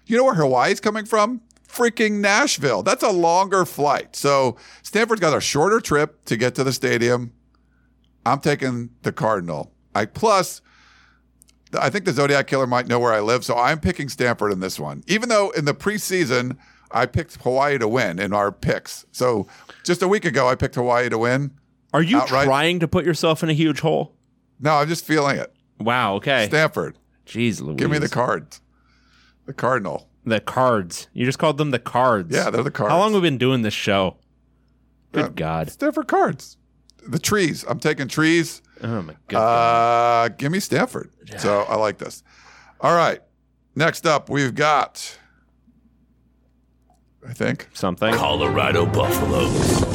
You know where Hawaii's coming from? Freaking Nashville. That's a longer flight. So Stanford's got a shorter trip to get to the stadium. I'm taking the Cardinal. I plus I think the Zodiac Killer might know where I live, so I'm picking Stanford in this one. Even though in the preseason I picked Hawaii to win in our picks. So just a week ago I picked Hawaii to win. Are you outright. trying to put yourself in a huge hole? No, I'm just feeling it. Wow. Okay. Stanford, Jeez, Louise. give me the cards. The Cardinal. The cards. You just called them the cards. Yeah, they're the cards. How long have we been doing this show? Good Uh, God. Stanford cards. The trees. I'm taking trees. Oh my God. Uh, give me Stanford. So *sighs* I like this. All right. Next up, we've got, I think, Something. Colorado Buffaloes.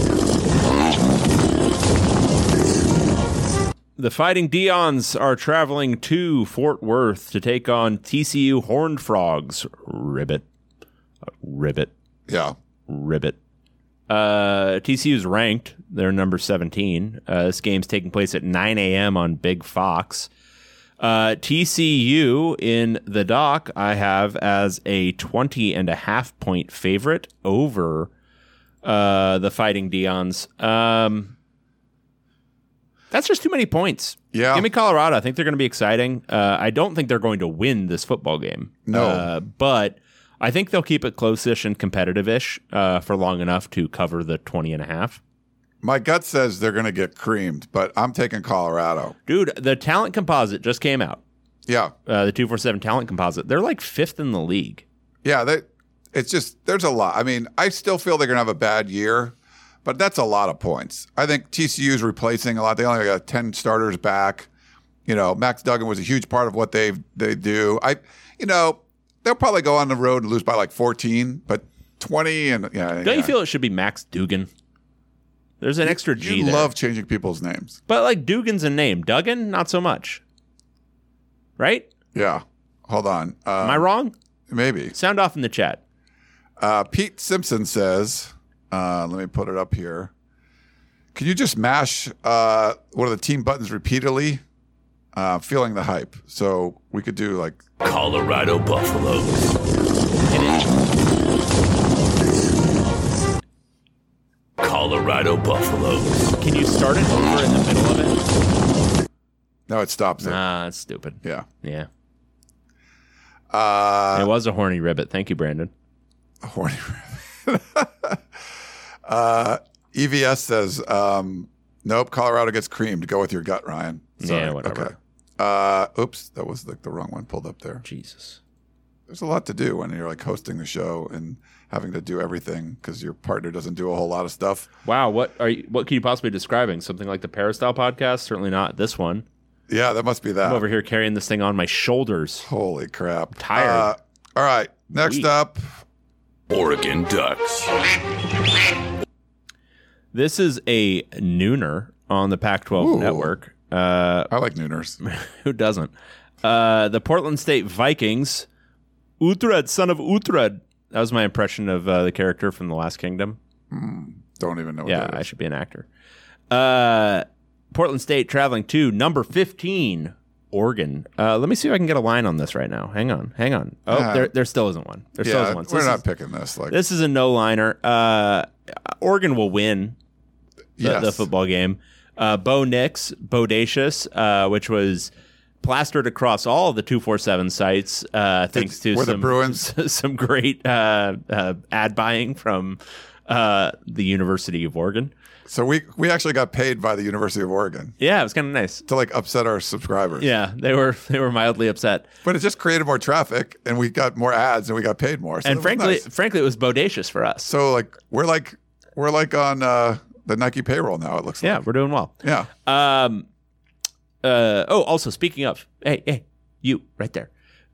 The Fighting Deions are traveling to Fort Worth to take on TCU Horned Frogs. Ribbit. Uh, Ribbit. yeah. Ribbit. Uh, is ranked. They're number 17. Uh, this game's taking place at 9 a.m. on Big Fox. Uh, TCU in the dock, I have as a 20 and a half point favorite over uh, the Fighting Deions. Um, that's just too many points. Yeah. Give me Colorado. I think they're going to be exciting. Uh, I don't think they're going to win this football game. No. Uh, but I think they'll keep it close-ish and competitive-ish uh, for long enough to cover the 20 and a half. My gut says they're going to get creamed, but I'm taking Colorado. Dude, the talent composite just came out. Yeah. Uh, the 247 talent composite. They're like fifth in the league. Yeah. They, it's just, there's a lot. I mean, I still feel they're going to have a bad year, but that's a lot of points. I think TCU is replacing a lot. They only got 10 starters back. You know, Max Duggan was a huge part of what they they do. I, you know, they'll probably go on the road and lose by like 14, but 20 and yeah. Don't yeah. you feel it should be Max Dugan? There's an extra G you there. love changing people's names? but like Dugan's a name. Duggan, not so much. Right? Yeah. Hold on. Uh, Am I wrong? maybe. Sound off in the chat. Uh, Pete Simpson says, uh, let me put it up here. Can you just mash uh, one of the team buttons repeatedly? Uh, feeling the hype. So we could do like Colorado Buffaloes. Colorado Buffaloes. Can you start it over in the middle of it? No, it stops it. Ah, that's stupid. Yeah. Yeah. Uh, it was a horny ribbit. Thank you, Brandon. A *laughs* horny ribbit. *laughs* uh, EVS says, um, nope, Colorado gets creamed. Go with your gut, Ryan. Sorry. Yeah, whatever. Okay. Uh, oops, that was like the wrong one pulled up there. Jesus. There's a lot to do when you're like hosting the show and having to do everything because your partner doesn't do a whole lot of stuff. Wow. What are you, what can you possibly be describing? Something like the Peristyle podcast? Certainly not this one. Yeah, that must be that. I'm over here carrying this thing on my shoulders. Holy crap. tired. Uh, all right. Next Weak. up, Oregon Ducks. This is a nooner on the Pac-12 network. Uh, I like Nooners. *laughs* who doesn't? Uh, the Portland State Vikings. Uhtred, son of Uhtred. That was my impression of uh, the character from The Last Kingdom. Don't even know what Yeah, I should be an actor. Uh, Portland State traveling to number 15, Oregon. Uh, let me see if I can get a line on this right now. Hang on, hang on. Oh, Uh, there, there still isn't one. There still isn't one. So we're not is- picking this. Like, This is a no liner. Uh, Oregon will win the, yes. the football game. Uh, Bo Nix, Bodacious, uh, which was plastered across all of the 247 sites uh, thanks to were the some, Bruins? *laughs* some great uh, uh, ad buying from uh, the University of Oregon. So we we actually got paid by the University of Oregon Yeah, it was kind of nice. to like upset our subscribers. Yeah, they were *laughs* they were mildly upset, But it just created more traffic and we got more ads and we got paid more. So and frankly, nice. frankly, it was bodacious for us. so like we're like we're like on uh, the Nike payroll now. It looks yeah, like. we're doing well. Yeah. Um. Uh. Oh, also speaking of, hey, hey, you right there.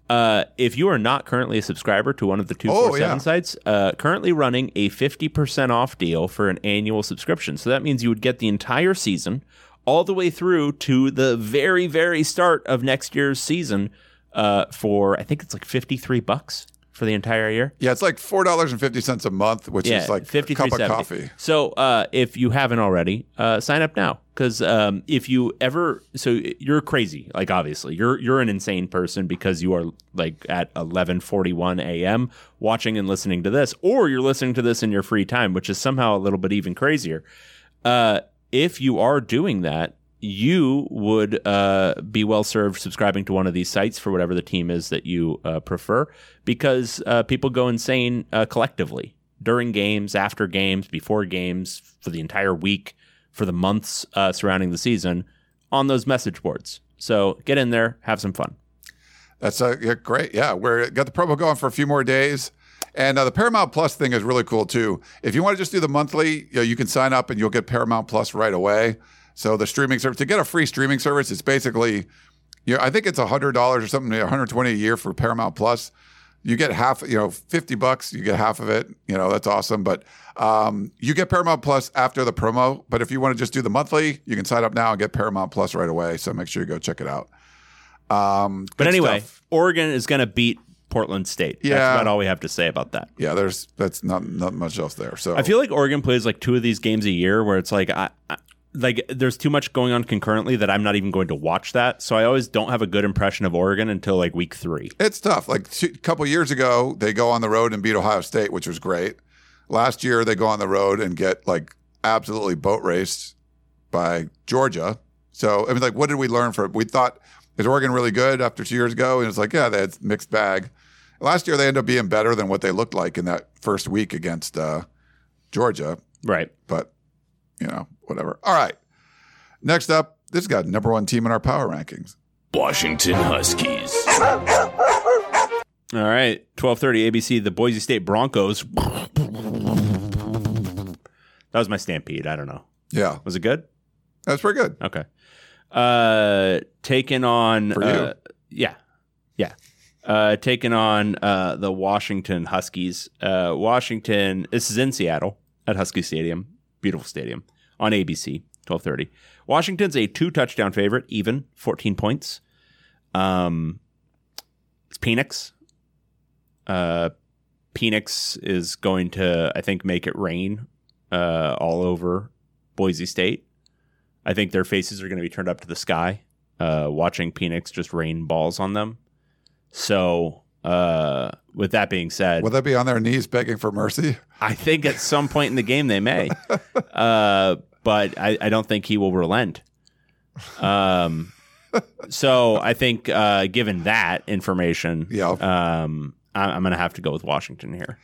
Uh, if you are not currently a subscriber to one of the two four Oh, yeah. sites, uh, currently running a fifty percent off deal for an annual subscription. So that means you would get the entire season, all the way through to the very very start of next year's season, uh, for I think it's like fifty three bucks for the entire year. Yeah, it's like four dollars and fifty cents a month, which is like a cup of coffee. So uh, if you haven't already, uh, sign up now because um, if you ever, so you're crazy. Like obviously, you're you're an insane person because you are like at 11:41 a.m. watching and listening to this, or you're listening to this in your free time, which is somehow a little bit even crazier. Uh, if you are doing that, you would uh, be well served subscribing to one of these sites for whatever the team is that you uh, prefer, because uh, people go insane uh, collectively during games, after games, before games, for the entire week, for the months uh, surrounding the season on those message boards. So get in there, have some fun. That's uh, yeah, great. Yeah, we're got the promo going for a few more days. And uh, the Paramount Plus thing is really cool too. If you want to just do the monthly, you, know, you can sign up and you'll get Paramount Plus right away. So the streaming service to get a free streaming service, it's basically, you know, I think it's hundred dollars or something, one hundred twenty a year for Paramount Plus. You get half, you know, fifty bucks, you get half of it. You know, that's awesome. But um, you get Paramount Plus after the promo. But if you want to just do the monthly, you can sign up now and get Paramount Plus right away. So make sure you go check it out. Um, But anyway, stuff. Oregon is going to beat Portland State. Yeah. That's about all we have to say about that. yeah, there's that's not not much else there. So I feel like Oregon plays like two of these games a year where it's like I, I like there's too much going on concurrently that I'm not even going to watch that. So I always don't have a good impression of Oregon until like week 3. it's tough. Like a couple years ago, they go on the road and beat Ohio State, which was great. Last year, they go on the road and get like absolutely boat raced by Georgia. So I mean, like, what did we learn from? We thought is Oregon really good after two years ago, and it's like, yeah, had mixed bag. Last year, they ended up being better than what they looked like in that first week against uh, Georgia. Right. but you know, whatever. All right. Next up, this got number one team in our power rankings. Washington Huskies. All right. 12:30 ABC the Boise State Broncos. That was my stampede. I don't know. Yeah, Was it good? that's pretty good. Okay. Uh taking on For you. uh, yeah. Yeah. Uh taking on uh the Washington Huskies. Uh Washington this is in Seattle at Husky Stadium. Beautiful stadium on ABC 12:30. Washington's a two touchdown favorite, even 14 points. Um it's Penix. Uh Penix is going to I think make it rain uh all over Boise State. I think their faces are going to be turned up to the sky, uh, watching Penix just rain balls on them. So Uh, with that being said, Will they be on their knees begging for mercy? I think at some point in the game they may, *laughs* uh, but I, I don't think he will relent. Um, so I think uh, given that information, Yeah. um, I, I'm going to have to go with Washington here.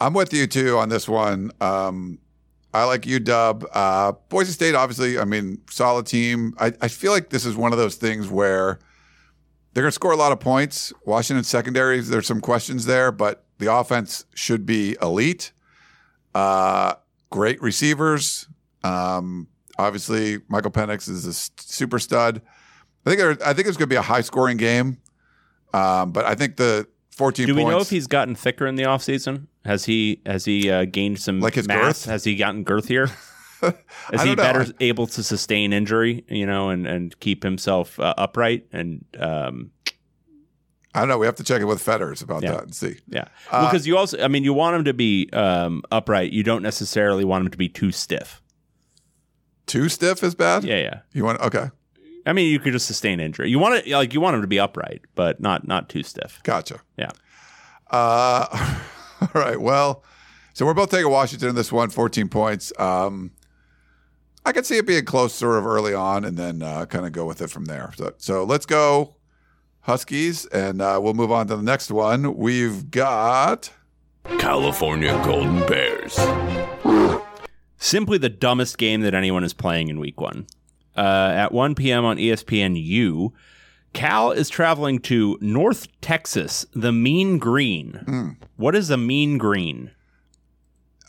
I'm with you too on this one. Um, I like UW. Uh, Boise State, obviously, I mean, solid team. I, I feel like this is one of those things where they're going to score a lot of points. Washington secondaries, there's some questions there, but the offense should be elite. Uh, great receivers. Um, obviously, Michael Penix is a super stud. I think there, I think it's going to be a high scoring game. Um, but I think the 14 Do we points. know if he's gotten thicker in the offseason? Has he has he uh, gained some Like his mass? girth? Has he gotten girthier? *laughs* Is he know. better able to sustain injury, you know, and, and keep himself uh, upright? And um, I don't know. We have to check it with Fetters about Yeah. that and see. yeah, well, because you also, I mean, you want him to be um, upright. You don't necessarily want him to be too stiff. Too stiff is bad. Yeah, yeah. You want okay? I mean, you could just sustain injury. You want it like you want him to be upright, but not not too stiff. Gotcha. Yeah. Uh, *laughs* all right. Well, so we're both taking Washington in this one, 14 points. Um, I could see it being close sort of early on and then uh, kind of go with it from there. So, so let's go Huskies and uh, we'll move on to the next one. We've got. California Golden Bears. Simply the dumbest game that anyone is playing in week one. Uh, at 1 p.m. on ESPNU, Cal is traveling to North Texas, the Mean Green. What is a Mean Green?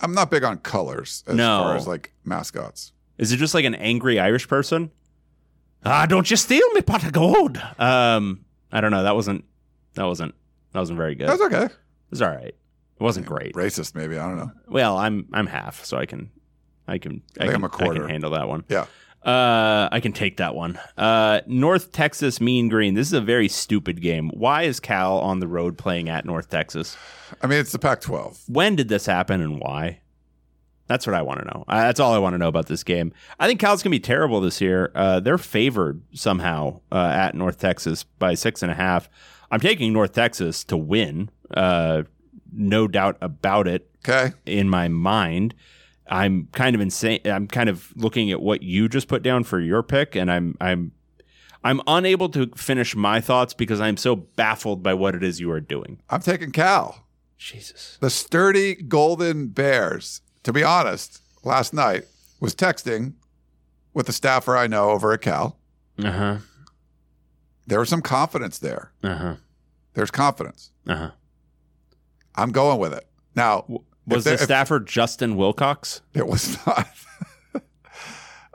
I'm not big on colors as No. far as like mascots. Is it just like an angry Irish person? Ah, don't you steal me pot of gold. Um, I don't know. That wasn't. That wasn't. That wasn't very good. That's It okay. was all right. It wasn't great. Racist, maybe. I don't know. Well, I'm I'm half, so I can, I can, I, think can, I'm a quarter. I can handle that one. Yeah. Uh, I can take that one. Uh, North Texas Mean Green. This is a very stupid game. Why is Cal on the road playing at North Texas? I mean, it's the Pac 12. When did this happen and why? That's what I want to know. Uh, that's all I want to know about this game. I think Cal's gonna be terrible this year. Uh, they're favored somehow uh, at North Texas by six and a half. I'm taking North Texas to win. Uh, no doubt about it Okay. in my mind. I'm kind of insane. I'm kind of looking at what you just put down for your pick, and I'm I'm I'm unable to finish my thoughts because I'm so baffled by what it is you are doing. I'm taking Cal. Jesus. The sturdy Golden Bears, to be honest, last night was texting with a staffer I know over at Cal. Uh huh. There was some confidence there. Uh huh. There's confidence. Uh huh. I'm going with it. Now, Was there- the if staffer Justin Wilcox? it was *laughs* not.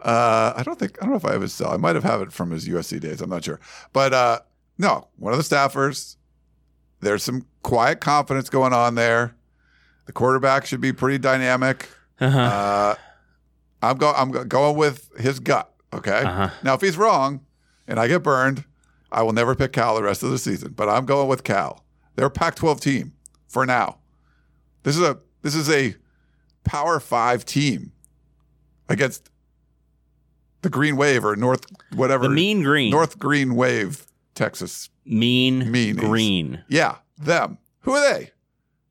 uh, I don't think I don't know if I have his cell. I might have had it from his USC days. I'm not sure, but uh, no, one of the staffers. There's some quiet confidence going on there. The quarterback should be pretty dynamic. Uh-huh. Uh, I'm going. I'm go- going with his gut. Okay. Uh-huh. Now, if he's wrong and I get burned, I will never pick Cal the rest of the season. But I'm going with Cal. They're a Pac-12 team for now. This is a this is a Power Five team against the Green Wave or North whatever the Mean Green. North Green Wave, Texas. Mean Meanies. Green. Yeah, them. Who are they?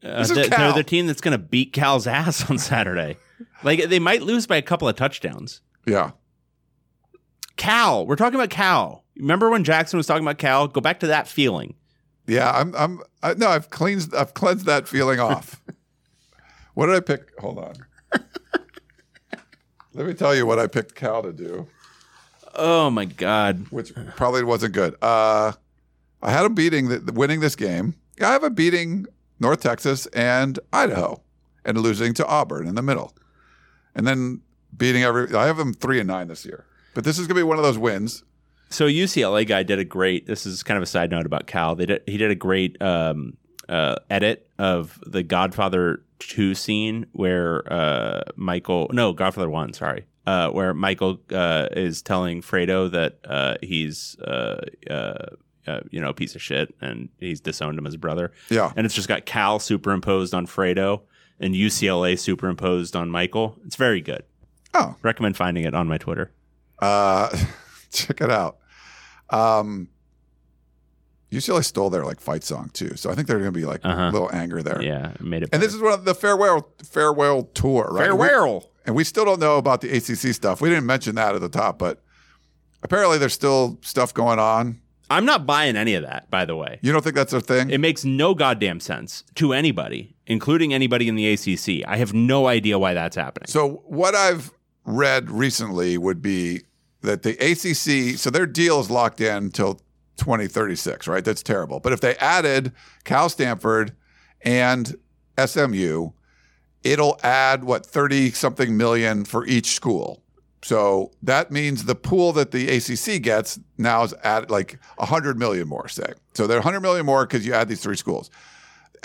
Uh, This is they- they're the team that's going to beat Cal's ass on Saturday. like they might lose by a couple of touchdowns. Yeah. Cal. We're talking about Cal. Remember when Jackson was talking about Cal? Go back to that feeling. Yeah, I'm. I'm. I, no, I've cleansed. I've cleansed that feeling off. *laughs* what did I pick? Hold on. Let me tell you what I picked Cal to do, Oh my God. which probably wasn't good. Uh, I had a beating, the, winning this game. I have a beating North Texas and Idaho, and losing to Auburn in the middle, and then beating every. I have them three and nine this year, but this is gonna be one of those wins. So UCLA guy did a great. This is kind of a side note about Cal. They did, he did a great um, uh, edit of the Godfather two scene where uh, Michael, no Godfather one, sorry, uh, where Michael uh, is telling Fredo that uh, he's uh, you know a piece of shit and he's disowned him as a brother. Yeah. and it's just got Cal superimposed on Fredo and UCLA superimposed on Michael. It's very good. Oh, Recommend finding it on my Twitter. Uh, *laughs* check it out. Um, UCLA stole their like fight song too, so I think they're going to be like a little anger there. Yeah, made it. And this is one of the farewell farewell tour, right? We- farewell. and we still don't know about the ACC stuff. We didn't mention that at the top, but apparently there's still stuff going on. I'm not buying any of that. By the way, You don't think that's a thing? it makes no goddamn sense to anybody, including anybody in the ACC. I have no idea why that's happening. So what I've read recently would be that the ACC, so their deal is locked in until 2036, right? That's terrible. But if they added Cal Stanford and SMU, it'll add what 30 something million for each school. So that means the pool that the ACC gets now is at like 100 million more, say. So they're 100 million more because you add these three schools.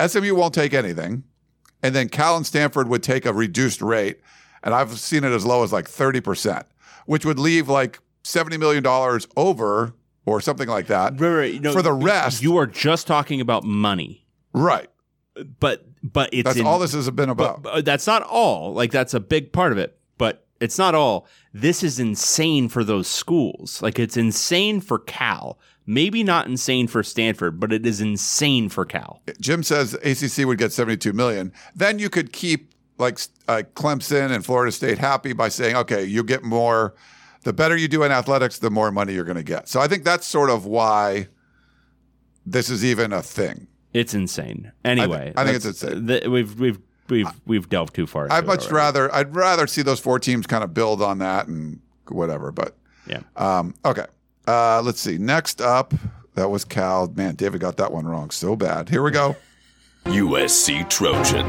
SMU won't take anything. And then Cal and Stanford would take a reduced rate. And I've seen it as low as like 30%, which would leave like $70 million over or something like that. Right, right, For the rest- you are just talking about money, Right. but but it's That's in- all this has been about. But, but that's not all. Like that's a big part of it, but it's not all. This is insane for those schools. Like it's insane for Cal. Maybe not insane for Stanford, but it is insane for Cal. Jim says ACC would get 72 million. Then you could keep like uh, Clemson and Florida State happy by saying, okay, you get more. The better you do in athletics, the more money you're going to get. So I think that's sort of why this is even a thing. It's insane. Anyway, I think it's insane. th- we've we've we've we've delved too far. I'd into it much rather I'd rather see those four teams kind of build on that and whatever. But Yeah. um, okay, uh, let's see. Next up, that was Cal. Man, David got that one wrong so bad. Here we go. *laughs* USC Trojan.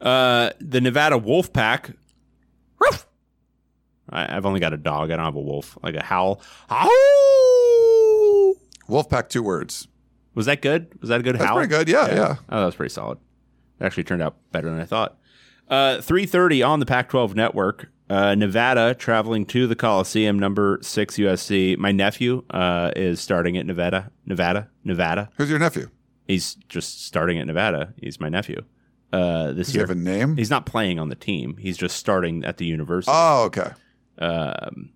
Uh, the Nevada Wolf Pack. Ruff. I, I've only got a dog. I don't have a wolf. Like a howl. Howl. Wolfpack, two words. Was that good? Was that a good That's howl? pretty good. Yeah, yeah. Oh, that was pretty solid. Actually turned out better than I thought. Uh, 3.30 on the Pac-12 network. Uh, Nevada traveling to the Coliseum, number six USC. My nephew uh, is starting at Nevada. Nevada. Nevada. Who's your nephew? He's just starting at Nevada. He's my nephew. Uh, this Does he year. have a name? He's not playing on the team. He's just starting at the university. Oh, okay. Um,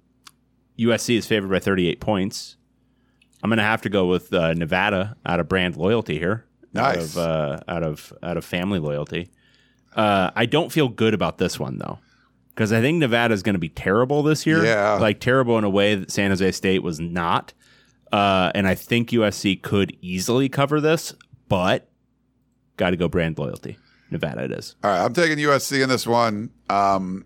USC is favored by 38 points. I'm going to have to go with uh, Nevada out of brand loyalty here. Out Nice. of uh, out of out of family loyalty. Uh, I don't feel good about this one though, because I think Nevada is going to be terrible this year. Yeah. like terrible in a way that San Jose State was not. Uh, and I think USC could easily cover this, but got to go brand loyalty. Nevada it is. All right, I'm taking USC in this one. Um,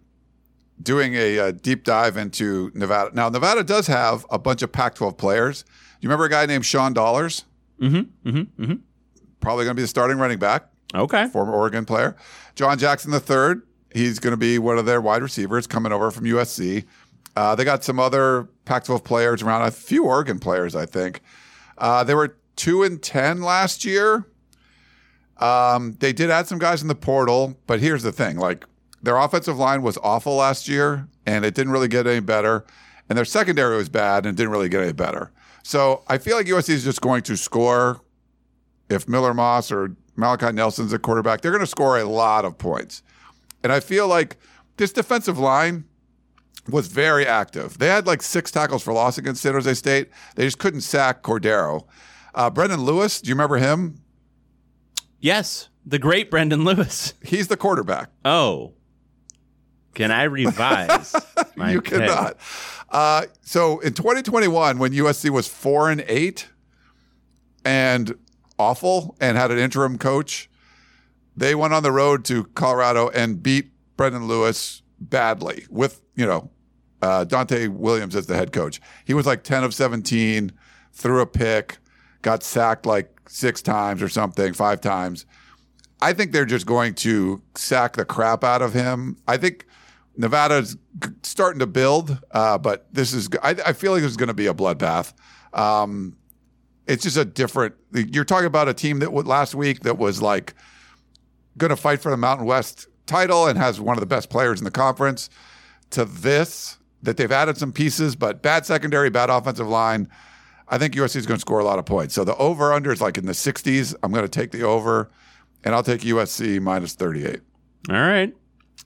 doing a, uh deep dive into Nevada. Now, Nevada does have a bunch of Pac-12 players. Do you remember a guy named Sean Dollars? Mm-hmm. Mm-hmm. Mm-hmm. Probably going to be the starting running back, Okay. former Oregon player. John Jackson III. He's going to be one of their wide receivers coming over from USC. Uh, they got some other Pac-12 players around. A few Oregon players, I think. Uh, they were two and ten last year. Um, they did add some guys in the portal, but here's the thing: like their offensive line was awful last year, and it didn't really get any better. And their secondary was bad, and didn't really get any better. So I feel like USC is just going to score. If Miller Moss or Malachi Nelson's a quarterback, they're going to score a lot of points. And I feel like this defensive line was very active. They had like six tackles for loss against San Jose State. They just couldn't sack Cordeiro. Uh, Brendon Lewis, do you remember him? Yes, the great Brendon Lewis. *laughs* He's the quarterback. Oh, can I revise? *laughs* my you pick? cannot. Uh, so in 2021, when USC was four and eight and awful and had an interim coach, they went on the road to Colorado and beat Brendon Lewis badly with, you know, uh, Donte Williams as the head coach. He was like 10 of 17, threw a pick, got sacked like six times or something, five times. I think they're just going to sack the crap out of him. I think Nevada's starting to build, uh, but this is, I, I feel like is going to be a bloodbath. Um, it's just a different, you're talking about a team that w- last week that was like going to fight for the Mountain West title and has one of the best players in the conference to this, that they've added some pieces, but bad secondary, bad offensive line. I think USC is going to score a lot of points. So the over under is like in the 60s. I'm going to take the over, and I'll take USC minus 38. All right.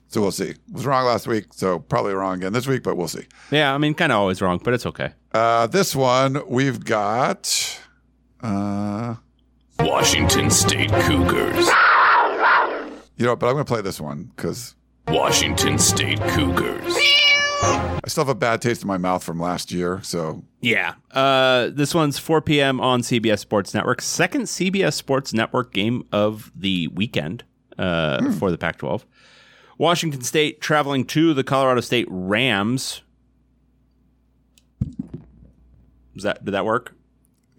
So we'll see. Was wrong last week, so probably wrong again this week, but we'll see. Yeah, I mean, kind of always wrong, but it's okay. Uh, this one we've got. Uh, Washington State Cougars. you know, but I'm going to play this one because Washington State Cougars. I still have a bad taste in my mouth from last year. So Yeah. Uh, this one's 4 p.m. on CBS Sports Network. Second CBS Sports Network game of the weekend uh, for the Pac 12. Washington State traveling to the Colorado State Rams. Is that did that work?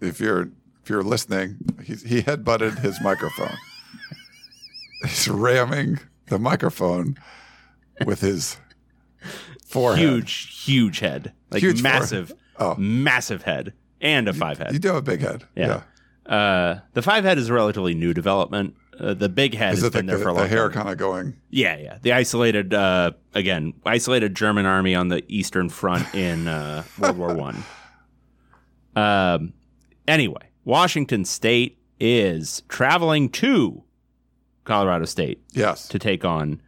if you're if you're listening, he, he headbutted his microphone. He's ramming the microphone with his forehead. Huge, huge head, like Huge massive. Oh. massive head, and a five head. You do have a big head. Yeah. Uh, the five head is a relatively new development. Uh, the big head Is has it the, been there for a the long hair time. kind of going? Yeah, yeah. The isolated, uh, again, isolated German army on the Eastern Front in uh, World War One. *laughs* Um. Anyway, Washington State is traveling to Colorado State Yes. to take on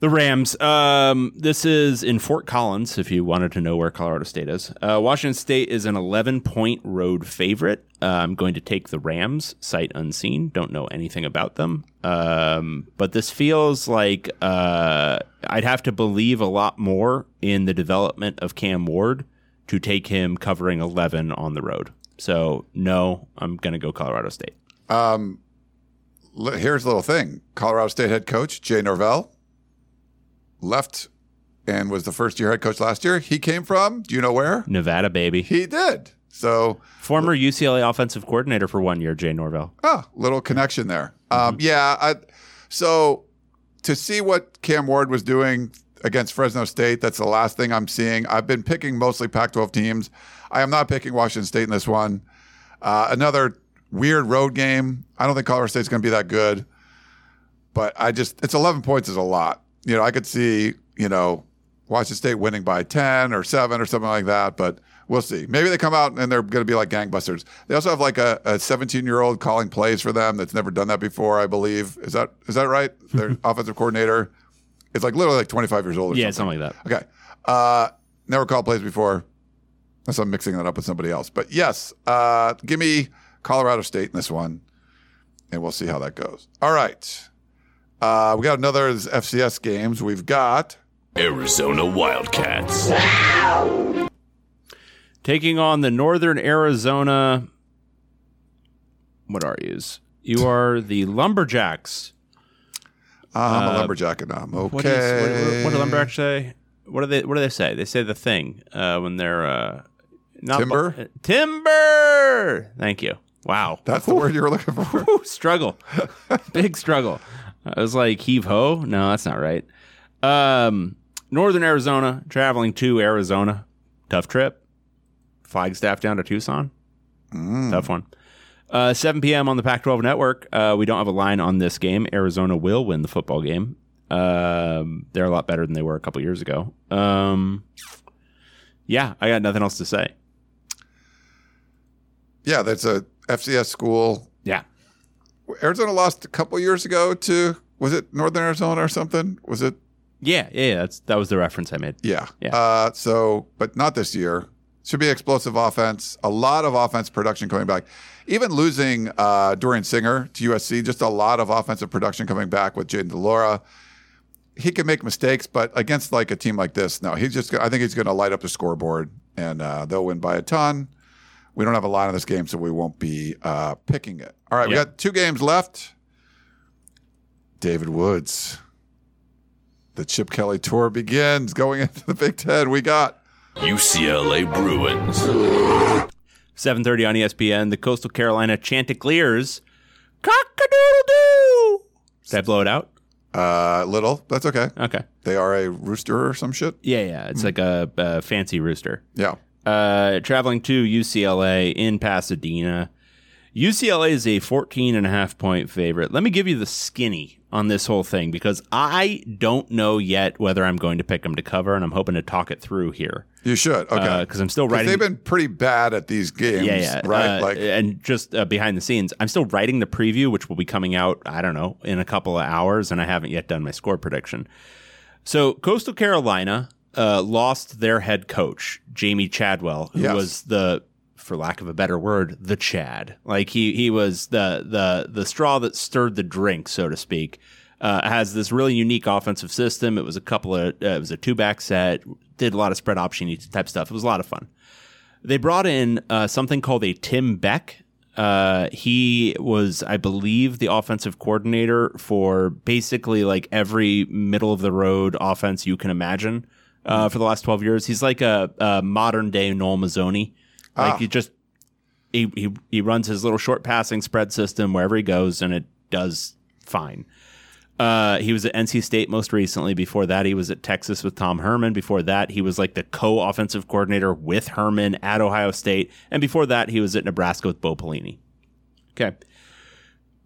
the Rams. Um, this is in Fort Collins, if you wanted to know where Colorado State is. Uh, Washington State is an 11 point road favorite. Uh, I'm going to take the Rams, sight unseen. Don't know anything about them. Um, but this feels like uh, I'd have to believe a lot more in the development of Cam Ward to take him covering 11 on the road. So, no, I'm going to go Colorado State. Um, here's a little thing: Colorado State head coach Jay Norvell left and was the first year head coach last year. He came from. Do you know where? Nevada, baby. He did. So Former UCLA offensive coordinator for one year, Jay Norvell. Ah, little connection there. Um, yeah. I, so to see what Cam Ward was doing against Fresno State, that's the last thing I'm seeing. I've been picking mostly Pac 12 teams. I am not picking Washington State in this one. Uh, another weird road game. I don't think Colorado State's going to be that good, but I just, it's 11 points is a lot. You know, I could see, you know, Washington State winning by 10 or 7 or something like that, but we'll see. Maybe they come out and they're going to be like gangbusters. They also have like a 17 year old calling plays for them that's never done that before, I believe. Is that is that right? Their *laughs* offensive coordinator is like literally like 25 years old or Yeah, something. something like that. Okay. Uh, never called plays before. Unless I'm mixing that up with somebody else. But yes, uh, give me Colorado State in this one, and we'll see how that goes. All right. Uh, we got another FCS games. We've got Arizona Wildcats. Taking on the Northern Arizona. What are yous? You are the Lumberjacks. Uh, I'm a lumberjack and I'm okay. What, is, what, what do Lumberjacks say? What do they What do they say? They say the thing uh, when they're uh, not Timber? uh, timber. Thank you. Wow, That's the word you were looking for. Whew, struggle, *laughs* big struggle. I was like heave ho. No, that's not right. Um, Northern Arizona traveling to Arizona, tough trip. Flagstaff down to Tucson, tough one. Uh, 7 p.m. on the Pac-12 network. Uh, we don't have a line on this game. Arizona will win the football game. Um, they're a lot better than they were a couple years ago. Um, yeah, I got nothing else to say. Yeah, that's a FCS school. Yeah, Arizona lost a couple years ago to was it Northern Arizona or something? Was it? yeah, yeah. yeah, That's that was the reference I made. Yeah. Yeah. Uh, so, but not this year. Should be explosive offense. A lot of offense production coming back. Even losing uh, Dorian Singer to USC, just a lot of offensive production coming back with Jayden de Laura. He can make mistakes, but against like a team like this, no, he's just. I think he's going to light up the scoreboard, and uh, they'll win by a ton. We don't have a lot on this game, so we won't be uh, picking it. All right, we got two games left. David Woods. The Chip Kelly tour begins going into the Big Ten. We got UCLA Bruins. 7:30 on ESPN. The Coastal Carolina Chanticleers. Cock-a-doodle-doo. Did I blow it out? uh, Little. That's okay. Okay. They are a rooster or some shit. Yeah, yeah. It's like a, a fancy rooster. Yeah. Uh, traveling to UCLA in Pasadena. UCLA is a 14 and a half point favorite. Let me give you the skinny on this whole thing because I don't know yet whether I'm going to pick them to cover, and I'm hoping to talk it through here You should. Okay. because I'm still writing. they've been pretty bad at these games. yeah, yeah, Right. Uh, like, and just uh, behind the scenes, I'm still writing the preview, which will be coming out. I don't know in a couple of hours, and I haven't yet done my score prediction. So Coastal Carolina uh, lost their head coach Jamey Chadwell, who Yes. was the, for lack of a better word, the Chad. Like he he was the the the straw that stirred the drink, so to speak. Uh, has this really unique offensive system. It was a couple of uh, it was a two back set. Did a lot of spread option type stuff. It was a lot of fun. They brought in uh, something called a Tim Beck. Uh, he was, I believe, the offensive coordinator for basically like every middle of the road offense you can imagine uh, for the last 12 years. He's like a, a modern day Noel Mazzone. Like Ah. he just, he, he, he runs his little short passing spread system wherever he goes and it does fine. Uh, he was at NC State most recently. Before that, he was at Texas with Tom Herman. Before that, he was like the co-offensive coordinator with Herman at Ohio State. And before that, he was at Nebraska with Bo Pelini. Okay.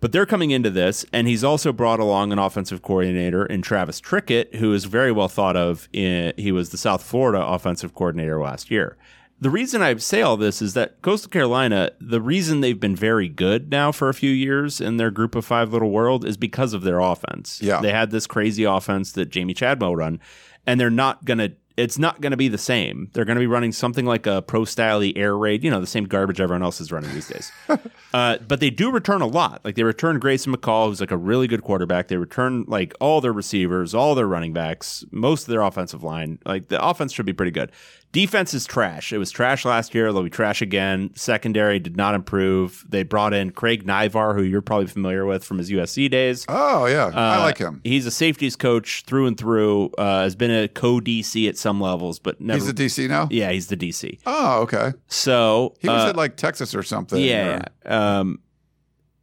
But they're coming into this, and he's also brought along an offensive coordinator in Travis Trickett, who is very well thought of. In, he was the South Florida offensive coordinator last year. The reason I say all this is that Coastal Carolina, the reason they've been very good now for a few years in their group of five little world is because of their offense. Yeah. They had this crazy offense that Jamey Chadwell run, and they're not going to, it's not going to be the same. They're going to be running something like a pro style air raid, you know, the same garbage everyone else is running these days. *laughs* Uh, but they do return a lot. Like they return Grayson McCall, who's like a really good quarterback. They return like all their receivers, all their running backs, most of their offensive line. Like the offense should be pretty good. Defense is trash. It was trash last year. They'll be trash again. Secondary did not improve. They brought in Craig Naivar, who you're probably familiar with from his USC days. oh, yeah. I Uh, like him. He's a safeties coach through and through. Uh, has been a co DC at some levels, but never. He's the DC now? yeah, he's the DC. Oh, okay. So He was uh, at like Texas or something. yeah. or- Um,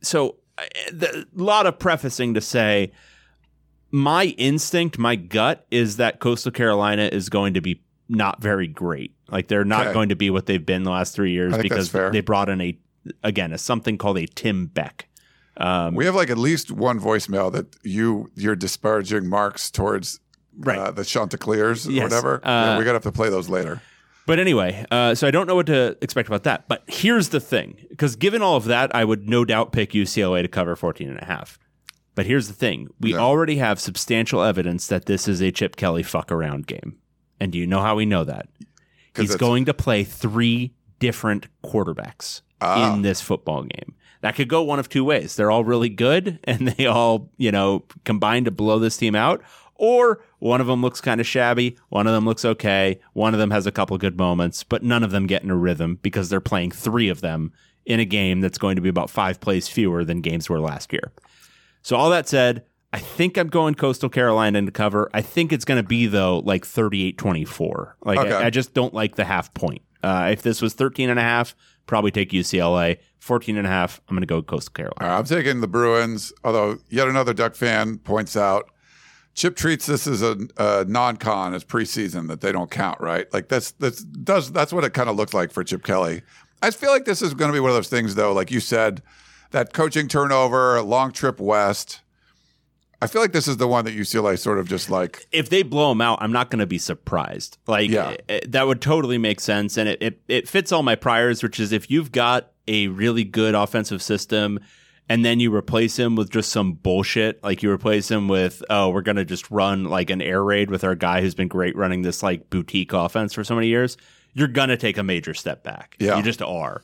so a lot of prefacing to say, my instinct, my gut is that Coastal Carolina is going to be not very great. Like they're not Okay. going to be what they've been the last three years because they brought in a again a something called a Tim Beck. Um, We have like at least one voicemail that you you're disparaging marks towards Right. uh, the Chanticleers or whatever. Uh, yeah, we gotta have to play those later. But anyway, uh, so I don't know what to expect about that. But here's the thing because given all of that, I would no doubt pick UCLA to cover 14 and a half. But here's the thing we Yeah. already have substantial evidence that this is a Chip Kelly fuck around game. And do you know how we know that? He's going to play three different quarterbacks Ah. in this football game. That could go one of two ways. They're all really good *laughs* and they all, you know, combine to blow this team out. Or one of them looks kind of shabby, one of them looks okay, one of them has a couple good moments, but none of them get in a rhythm because they're playing three of them in a game that's going to be about five plays fewer than games were last year. So all that said, I think I'm going Coastal Carolina to cover. I think it's going to be though like 38-24. Like Okay. I, I just don't like the half point. Uh, if this was 13 and a half, probably take UCLA. 14 and a half, I'm going to go Coastal Carolina. Right, I'm taking the Bruins, although yet another Duck fan points out Chip treats this as a, a non-con as preseason that they don't count, right? Like that's that's does that's what it kind of looks like for Chip Kelly. I feel like this is going to be one of those things, though. Like you said, that coaching turnover, long trip west. I feel like this is the one that UCLA sort of just like if they blow them out, I'm not going to be surprised. Like Yeah. eh, that would totally make sense, and it, it it fits all my priors, which is if you've got a really good offensive system, and then you replace him with just some bullshit, like you replace him with oh we're going to just run like an air raid with our guy who's been great running this like boutique offense for so many years, you're going to take a major step back. Yeah. you just are.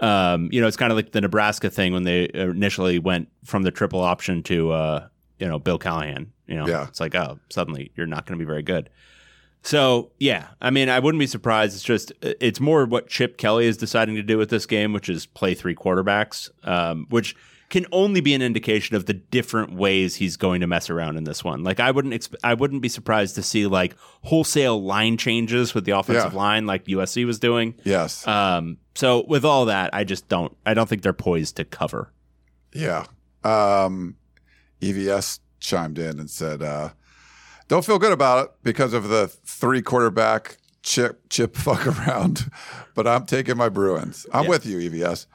Um, you know, it's kind of like the Nebraska thing when they initially went from the triple option to, uh, you know, Bill Callahan. You know, Yeah. it's like, oh, suddenly you're not going to be very good. So yeah, I mean, I wouldn't be surprised. It's just it's more what Chip Kelly is deciding to do with this game, which is play three quarterbacks, um, which can only be an indication of the different ways he's going to mess around in this one. Like I wouldn't exp- I wouldn't be surprised to see like wholesale line changes with the offensive Yeah. line, like USC was doing. yes, Um, so with all that, I just don't. I don't think they're poised to cover. yeah. Um, EVS chimed in and said, uh, "Don't feel good about it because of the three quarterback chip chip *laughs* fuck around, but I'm taking my Bruins. I'm Yeah. with you, EVS.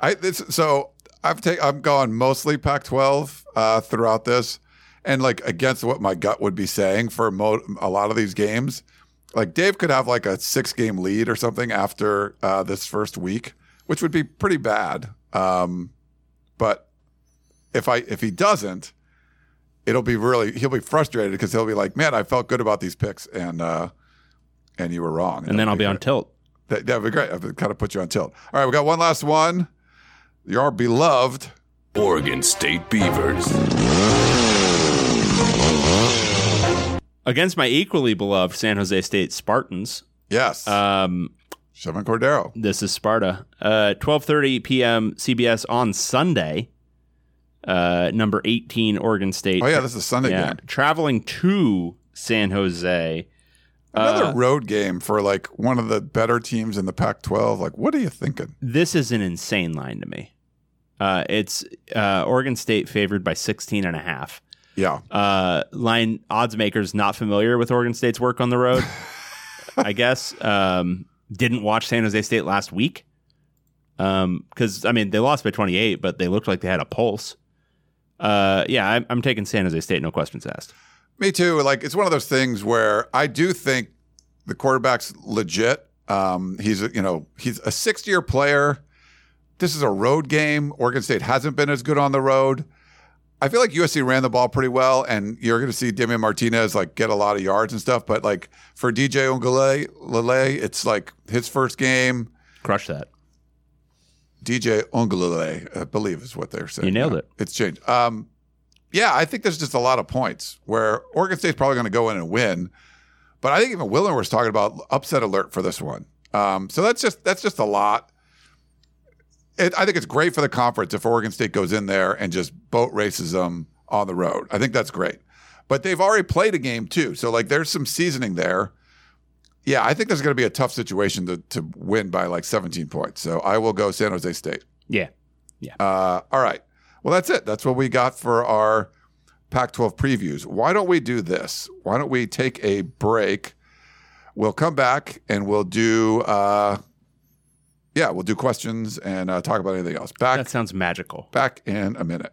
I this, so I've taken I'm going mostly Pac-12 uh, throughout this. and like against what my gut would be saying for mo- a lot of these games. Like Dave could have like a six game lead or something after uh, this first week, which would be pretty bad. Um, but if I if he doesn't, it'll be really he'll be frustrated because he'll be like, man, I felt good about these picks and uh, and you were wrong. And then I'll be on tilt. That that would be great. I've kind of put you on tilt. All right, we got one last one. Your beloved. Oregon State Beavers. Against my equally beloved San Jose State Spartans. Yes, Um, Chevan Cordeiro. This is Sparta. Uh, 12:30 p.m. CBS on Sunday. Uh, number 18 Oregon State. Oh yeah, this is a Sunday yeah, game. traveling to San Jose. Another Uh, road game for like one of the better teams in the Pac-12. Like, what are you thinking? This is an insane line to me. Uh, it's uh, Oregon State favored by 16 and a half. Yeah, Uh, line odds makers not familiar with Oregon State's work on the road. *laughs* I guess um, didn't watch San Jose State last week because I mean they lost by 28, but they looked like they had a pulse. Uh, yeah, I'm, I'm taking San Jose State, no questions asked. me too. Like, it's one of those things where I do think the quarterback's legit. Um, he's a, you know he's a sixth-year player. This is a road game. Oregon State hasn't been as good on the road. I feel like USC ran the ball pretty well, and you're going to see Damien Martinez like get a lot of yards and stuff. But like for DJ Ungale, it's like his first game. Crush that. DJ Ungale, I believe is what they're saying. You nailed now. it. It's changed. Um, yeah, I think there's just a lot of points where Oregon State's probably going to go in and win. But I think even Wilner was talking about upset alert for this one. Um, so that's just that's just a lot. It, I think it's great for the conference if Oregon State goes in there and just boat races them on the road. I think that's great. But they've already played a game too, so like there's some seasoning there. Yeah, I think there's going to be a tough situation to to win by like 17 points. So I will go San Jose State. Yeah. Uh, all right. Well, that's it. That's what we got for our Pac 12 previews. Why don't we do this? Why don't we take a break? We'll come back and we'll do, uh, yeah, we'll do questions and uh, talk about anything else. Back, That sounds magical. back in a minute.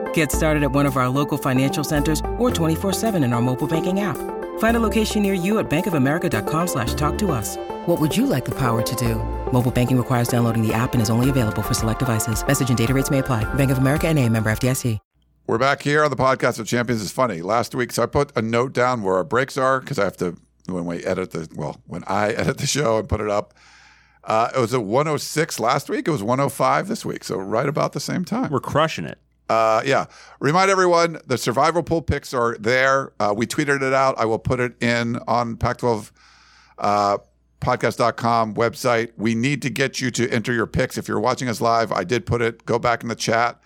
Get started at one of our local financial centers or 24-7 in our mobile banking app. Find a location near you at bankofamerica.com slash talk to us. What would you like the power to do? Mobile banking requires downloading the app and is only available for select devices. Message and data rates may apply. Bank of America and a member FDIC. We're back here on the podcast of Champions. It's funny. Last week, so I put a note down where our breaks are because I have to when we edit the well when I *laughs* edit the show and put it up. Uh, it was a 106 last week. It was 105 this week. So right about the same time. We're crushing it. Uh, yeah. Remind everyone the survival pool picks are there. Uh, we tweeted it out. I will put it in on Pac 12 uh, podcast.com website. We need to get you to enter your picks. If you're watching us live, I did put it. Go back in the chat.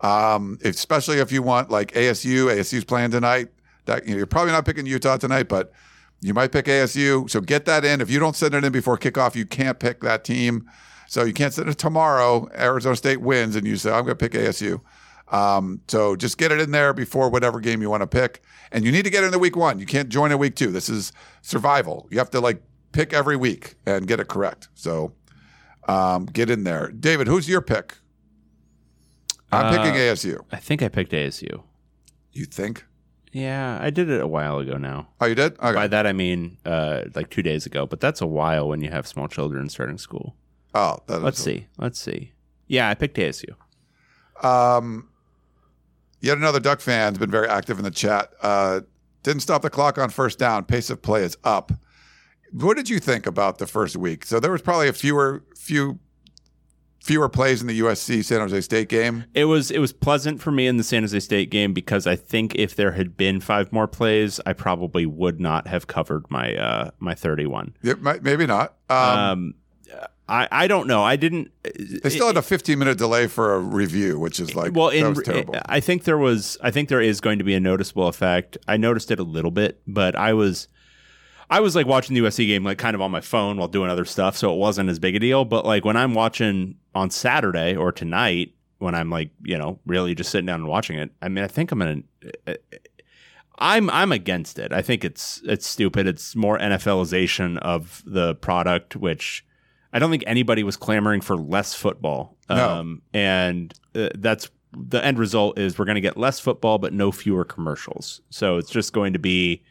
Um, especially if you want like ASU, ASU's playing tonight. That you know, you're probably not picking Utah tonight, but you might pick ASU. So get that in. If you don't send it in before kickoff, you can't pick that team. So you can't send it tomorrow. Arizona State wins, and you say, "I'm going to pick ASU." Um, so just get it in there before whatever game you want to pick. And you need to get it in the week one. You can't join in week two. This is survival. You have to like pick every week and get it correct. So um, get in there. David, who's your pick? I'm Uh, picking ASU. I think I picked ASU. You think? Yeah, I did it a while ago now. Oh, you did? Okay. By that I mean uh, like two days ago, but that's a while when you have small children starting school. oh, that is Let's see. Let's see. Yeah, I picked ASU. Um, yet another Duck fan has been very active in the chat. Uh, didn't stop the clock on first down. Pace of play is up. What did you think about the first week? So there was probably a fewer few fewer plays in the USC San Jose State game. It was it was pleasant for me in the San Jose State game because I think if there had been five more plays, I probably would not have covered my uh, my thirty one. Yeah, might- maybe not. Um, Um, I I don't know. I didn't. Uh, they still had a 15 minute delay for a review, which is like well, in, was eh, terrible. I think there was. I think there is going to be a noticeable effect. I noticed it a little bit, but I was. I was like watching the USC game, like kind of on my phone while doing other stuff, so it wasn't as big a deal. But like when I'm watching on Saturday or tonight, when I'm like, you know, really just sitting down and watching it, I mean, I think I'm gonna. Eh, eh, I'm I'm against it. I think it's it's stupid. It's more NFLization of the product, which I don't think anybody was clamoring for less football. No. Um, and uh, that's the end result is we're going to get less football, but no fewer commercials. So it's just going to be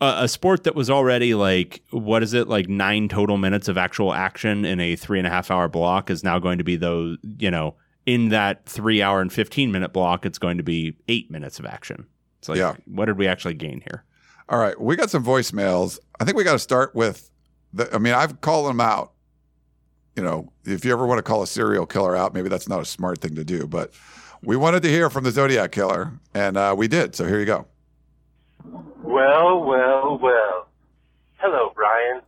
a, a sport that was already like what is it like nine total minutes of actual action in a three and a half hour block is now going to be those you know in that three hour and fifteen minute block it's going to be eight minutes of action. It's like Yeah. what did we actually gain here? All right, we got some voicemails. I think we got to start with the. I mean, I've called them out. You know, if you ever want to call a serial killer out, maybe that's not a smart thing to do. But we wanted to hear from the Zodiac killer, and uh, we did. So here you go. Well, well, well. Hello, Brian.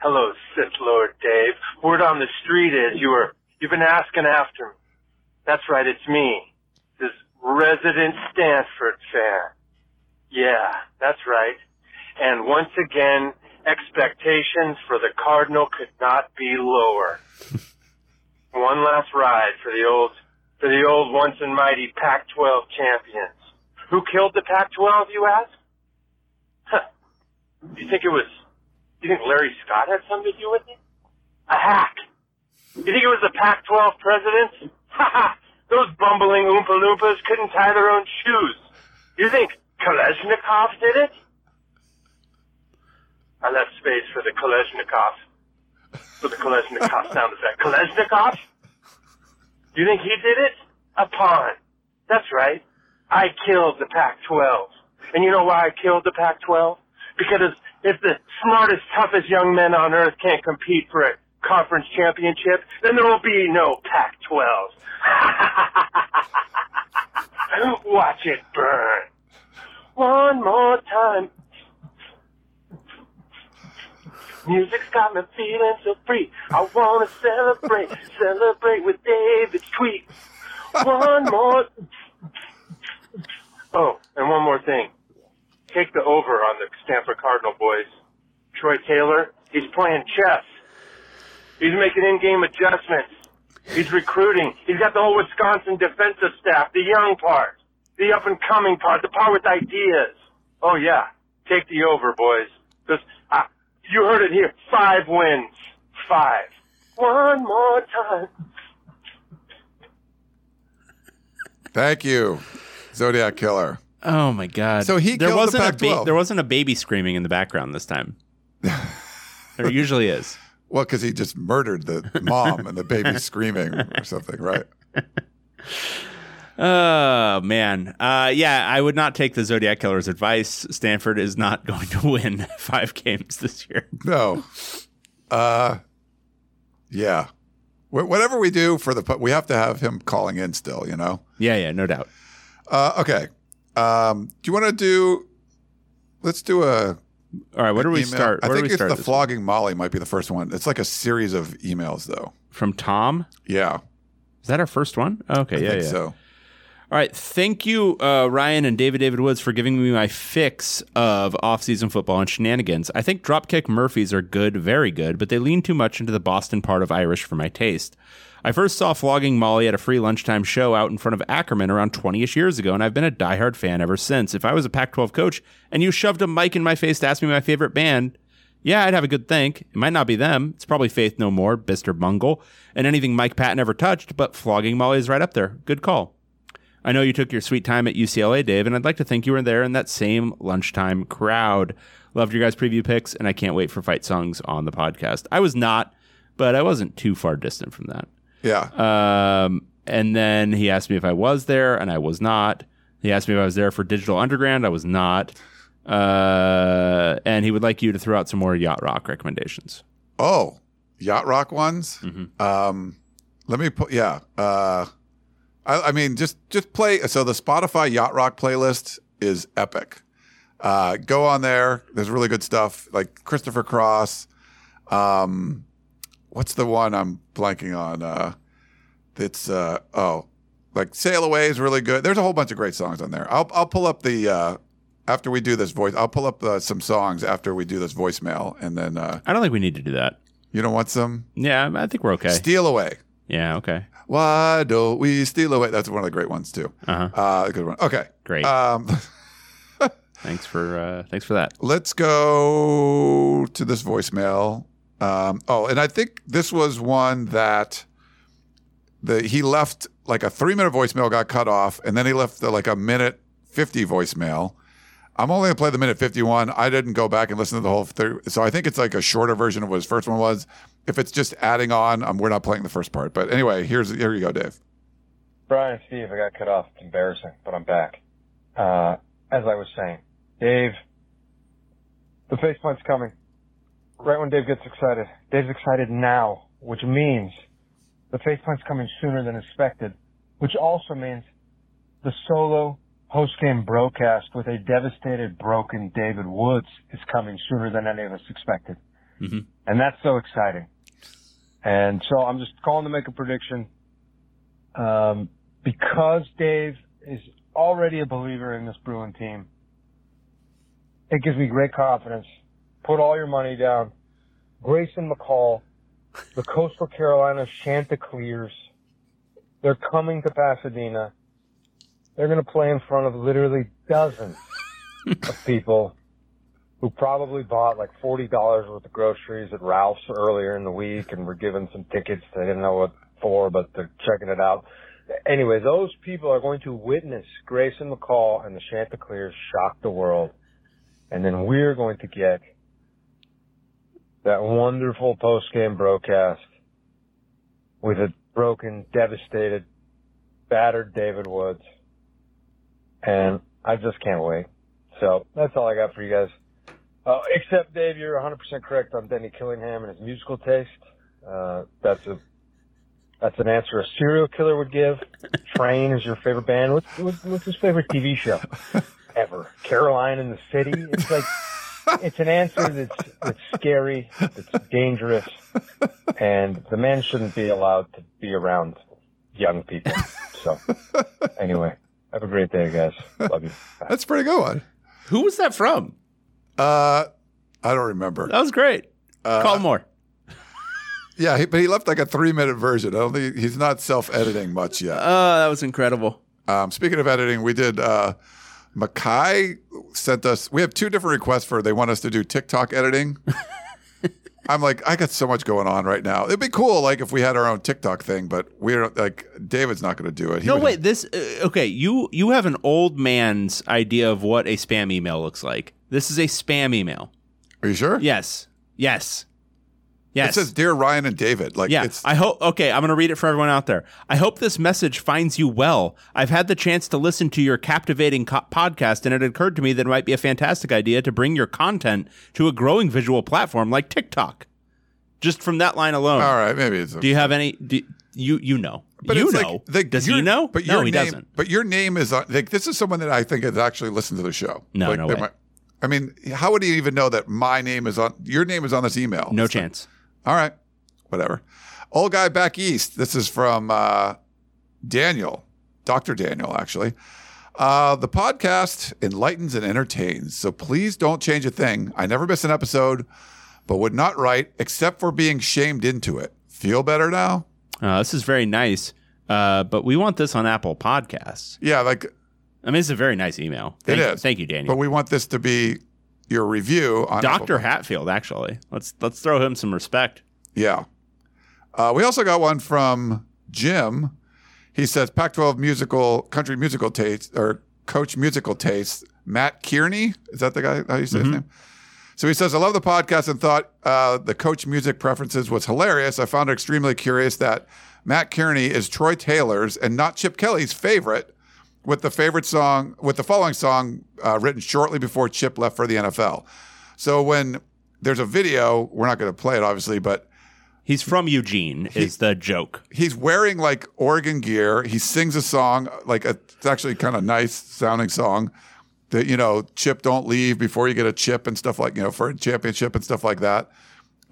Hello, Sith Lord Dave. Word on the street is you were you've been asking after me. That's right, it's me, this resident Stanford fan. Yeah, that's right. And once again, expectations for the Cardinal could not be lower. *laughs* One last ride for the old for the old once and mighty Pac-12 champions. Who killed the Pac-12, you ask? Huh. You think it was, you think Larry Scott had something to do with it? A hack. You think it was the Pac-12 presidents? Ha ha! Those bumbling Oompa Loompas couldn't tie their own shoes. You think Kliavkoff did it? I left space for the Kliavkoff. For the Kliavkoff *laughs* sound effect. Kliavkoff? You think he did it? A pawn. That's right. I killed the Pac-12. And you know why I killed the Pac-12? Because if the smartest, toughest young men on earth can't compete for a conference championship, then there will be no Pac-12. *laughs* Watch it burn. One more time. Music's got me feeling so free. I wanna celebrate, celebrate with David's tweet. One more. Oh, and one more thing. Take the over on the Stanford Cardinal boys. Troy Taylor, he's playing chess. He's making in-game adjustments. He's recruiting. He's got the whole Wisconsin defensive staff, the young part, the up-and-coming part, the part with ideas. Oh yeah, take the over, boys. Uh, you heard it here. Five wins. Five. One more time. Thank you, Zodiac killer. Oh my god! So he there wasn't a Pac-12. there wasn't a baby screaming in the background this time. *laughs* there usually is. Well, because he just murdered the mom and the baby screaming or something, right? *laughs* Oh man, uh, yeah, I would not take the Zodiac Killer's advice. Stanford is not *laughs* going to win *laughs* five games this year. No. Uh, yeah. Wh- whatever we do for the, we have to have him calling in still, you know? Yeah, yeah, no doubt. Uh, okay. Um, do you want to do, let's do a, All right, where do we email. start? I Where do think we it's start the flogging Molly might be the first one. It's like a series of emails though. from Tom? Yeah. Is that our first one? Okay, I yeah, think yeah. so. All right. Thank you, uh, Ryan and David David Woods, for giving me my fix of off-season football and shenanigans. I think Dropkick Murphys are good, very good, but they lean too much into the Boston part of Irish for my taste. I first saw Flogging Molly at a free lunchtime show out in front of Ackerman around 20 ish years ago, and I've been a diehard fan ever since. If I was a Pac 12 coach and you shoved a mic in my face to ask me my favorite band, yeah, I'd have a good think. It might not be them. It's probably Faith No More, Mr. Bungle, and anything Mike Patton ever touched, but Flogging Molly is right up there. Good call. I know you took your sweet time at UCLA, Dave, and I'd like to think you were there in that same lunchtime crowd. Loved your guys' preview picks, and I can't wait for fight songs on the podcast. I was not, but I wasn't too far distant from that. Yeah. Um, and then he asked me if I was there, and I was not. He asked me if I was there for Digital Underground. I was not. Uh, and he would like you to throw out some more yacht rock recommendations. Oh, yacht rock ones. Um, let me put. Yeah. Uh, I, I mean, just just play. So the Spotify yacht rock playlist is epic. Uh, go on there. There's really good stuff like Christopher Cross. Um, what's the one I'm blanking on? Uh, it's uh, oh, like Sail Away is really good. There's a whole bunch of great songs on there. I'll I'll pull up the uh, after we do this voice. I'll pull up uh, some songs after we do this voicemail, and then uh, I don't think we need to do that. you don't want some Yeah, I think we're okay. Steal Away. yeah, okay. Why don't we steal away? That's one of the great ones too. Uh-huh. Uh, good one. Okay, Great. Um, *laughs* Thanks for uh, thanks for that. let's go to this voicemail. Um, oh, and I think this was one that the he left like a three minute voicemail got cut off, and then he left the, like a minute fifty voicemail. I'm only gonna play the minute fifty one. I didn't go back and listen to the whole thing, so I think it's like a shorter version of what his first one was. If it's just adding on, um, we're not playing the first part. But anyway, here's here you go, Dave. Brian, Steve, I got cut off. It's embarrassing, but I'm back. Uh, as I was saying, Dave, the face faceplant's coming. Right when Dave gets excited. Dave's excited now, which means the face faceplant's coming sooner than expected, which also means the solo post-game broadcast with a devastated, broken David Woods is coming sooner than any of us expected. And that's so exciting. And so I'm just calling to make a prediction um, because Dave is already a believer in this Bruin team, it gives me great confidence. Put all your money down. Grayson McCall, the Coastal Carolina Chanticleers, they're coming to Pasadena. They're going to play in front of literally dozens of people who probably bought like $40 worth of groceries at Ralph's earlier in the week and were given some tickets they didn't know what for, but they're checking it out. Anyway, those people are going to witness Grayson McCall and the Chanticleers shock the world. And then we're going to get that wonderful post-game broadcast with a broken, devastated, battered David Woods. And I just can't wait. So that's all I got for you guys. Uh, except Dave, you're 100% correct on Denny Killingham and his musical taste. Uh, that's a that's an answer a serial killer would give. *laughs* Train is your favorite band. What's, what's, what's his favorite TV show *laughs* ever? Caroline in the City. It's like *laughs* it's an answer that's that's scary, it's dangerous, and the man shouldn't be allowed to be around young people. So anyway, have a great day, guys. Love you. Bye. That's a pretty good one. Who was that from? Uh, I don't remember. That was great. Uh, Call more. *laughs* Yeah, he, but he left like a three minute version. I don't think he's not self editing much yet. Oh, that was incredible. Um, speaking of editing, we did. Uh, Makai sent us. We have two different requests for. They want us to do TikTok editing. *laughs* I'm like, I got so much going on right now. It'd be cool, like if we had our own TikTok thing, but we're like, David's not going to do it. He No, wait. This uh, okay? You you have an old man's idea of what a spam email looks like. This is a spam email. Are you sure? Yes. Yes. Yes. It says, "Dear Ryan and David." Like, yeah, it's I hope. Okay, I'm going to read it for everyone out there. I hope this message finds you well. I've had the chance to listen to your captivating co- podcast, and it occurred to me that it might be a fantastic idea to bring your content to a growing visual platform like TikTok. Just from that line alone. all right. Maybe it's. Do you have any? Do, you you know? But you it's know? like the- Does your- he know? But no, your he name, doesn't. But your name is on. Like, this is someone that I think has actually listened to the show. No, Like, no way. might- I mean, how would he even know that my name is on? Your name is on this email. No like- chance. All right, whatever. Old guy back east. This is from uh, Daniel, Doctor Daniel, actually. Uh, the podcast enlightens and entertains, so please don't change a thing. I never miss an episode, but would not write except for being shamed into it. Feel better now? Uh, this is very nice, uh, but we want this on Apple Podcasts. Yeah, like I mean, it's a very nice email. Thank, it is. Thank you, Daniel. But we want this to be your review on Doctor Hatfield, actually. Let's let's throw him some respect. Yeah. Uh, we also got one from Jim. He says Pac-12 musical country musical taste or coach musical taste. Mat Kearney is that the guy? How you say his name? So he says, I love the podcast and thought uh, the coach music preferences was hilarious. I found it extremely curious that Mat Kearney is Troy Taylor's and not Chip Kelly's favorite. With the favorite song, with the following song uh, written shortly before Chip left for the NFL. So when there's a video, we're not going to play it, obviously, but He's from Eugene, is the joke. he's wearing like Oregon gear. He sings a song, like a, it's actually kind of nice sounding song that, you know, chip don't leave before you get a chip and stuff like, you know, for a championship and stuff like that.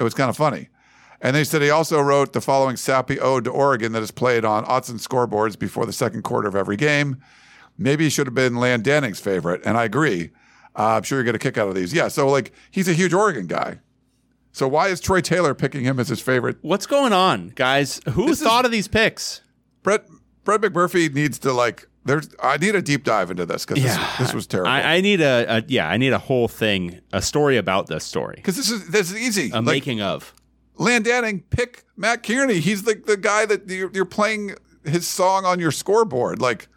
It was kind of funny. And they said he also wrote the following sappy ode to Oregon that is played on and scoreboards before the second quarter of every game. Maybe he should have been Land Danning's favorite. And I agree. Uh, I'm sure you get a kick out of these. Yeah. So, like, he's a huge Oregon guy. So, why is Troy Taylor picking him as his favorite What's going on, guys? Who This is- thought of these picks? Brett Brett McMurphy needs to like. There's. I need a deep dive into this because this, this was terrible. I, I need a, a yeah, I need a whole thing, a story about this story, Because this is this is easy. a like making of. Land Danning, pick Mat Kearney. He's the the guy that you're, you're playing his song on your scoreboard. Like,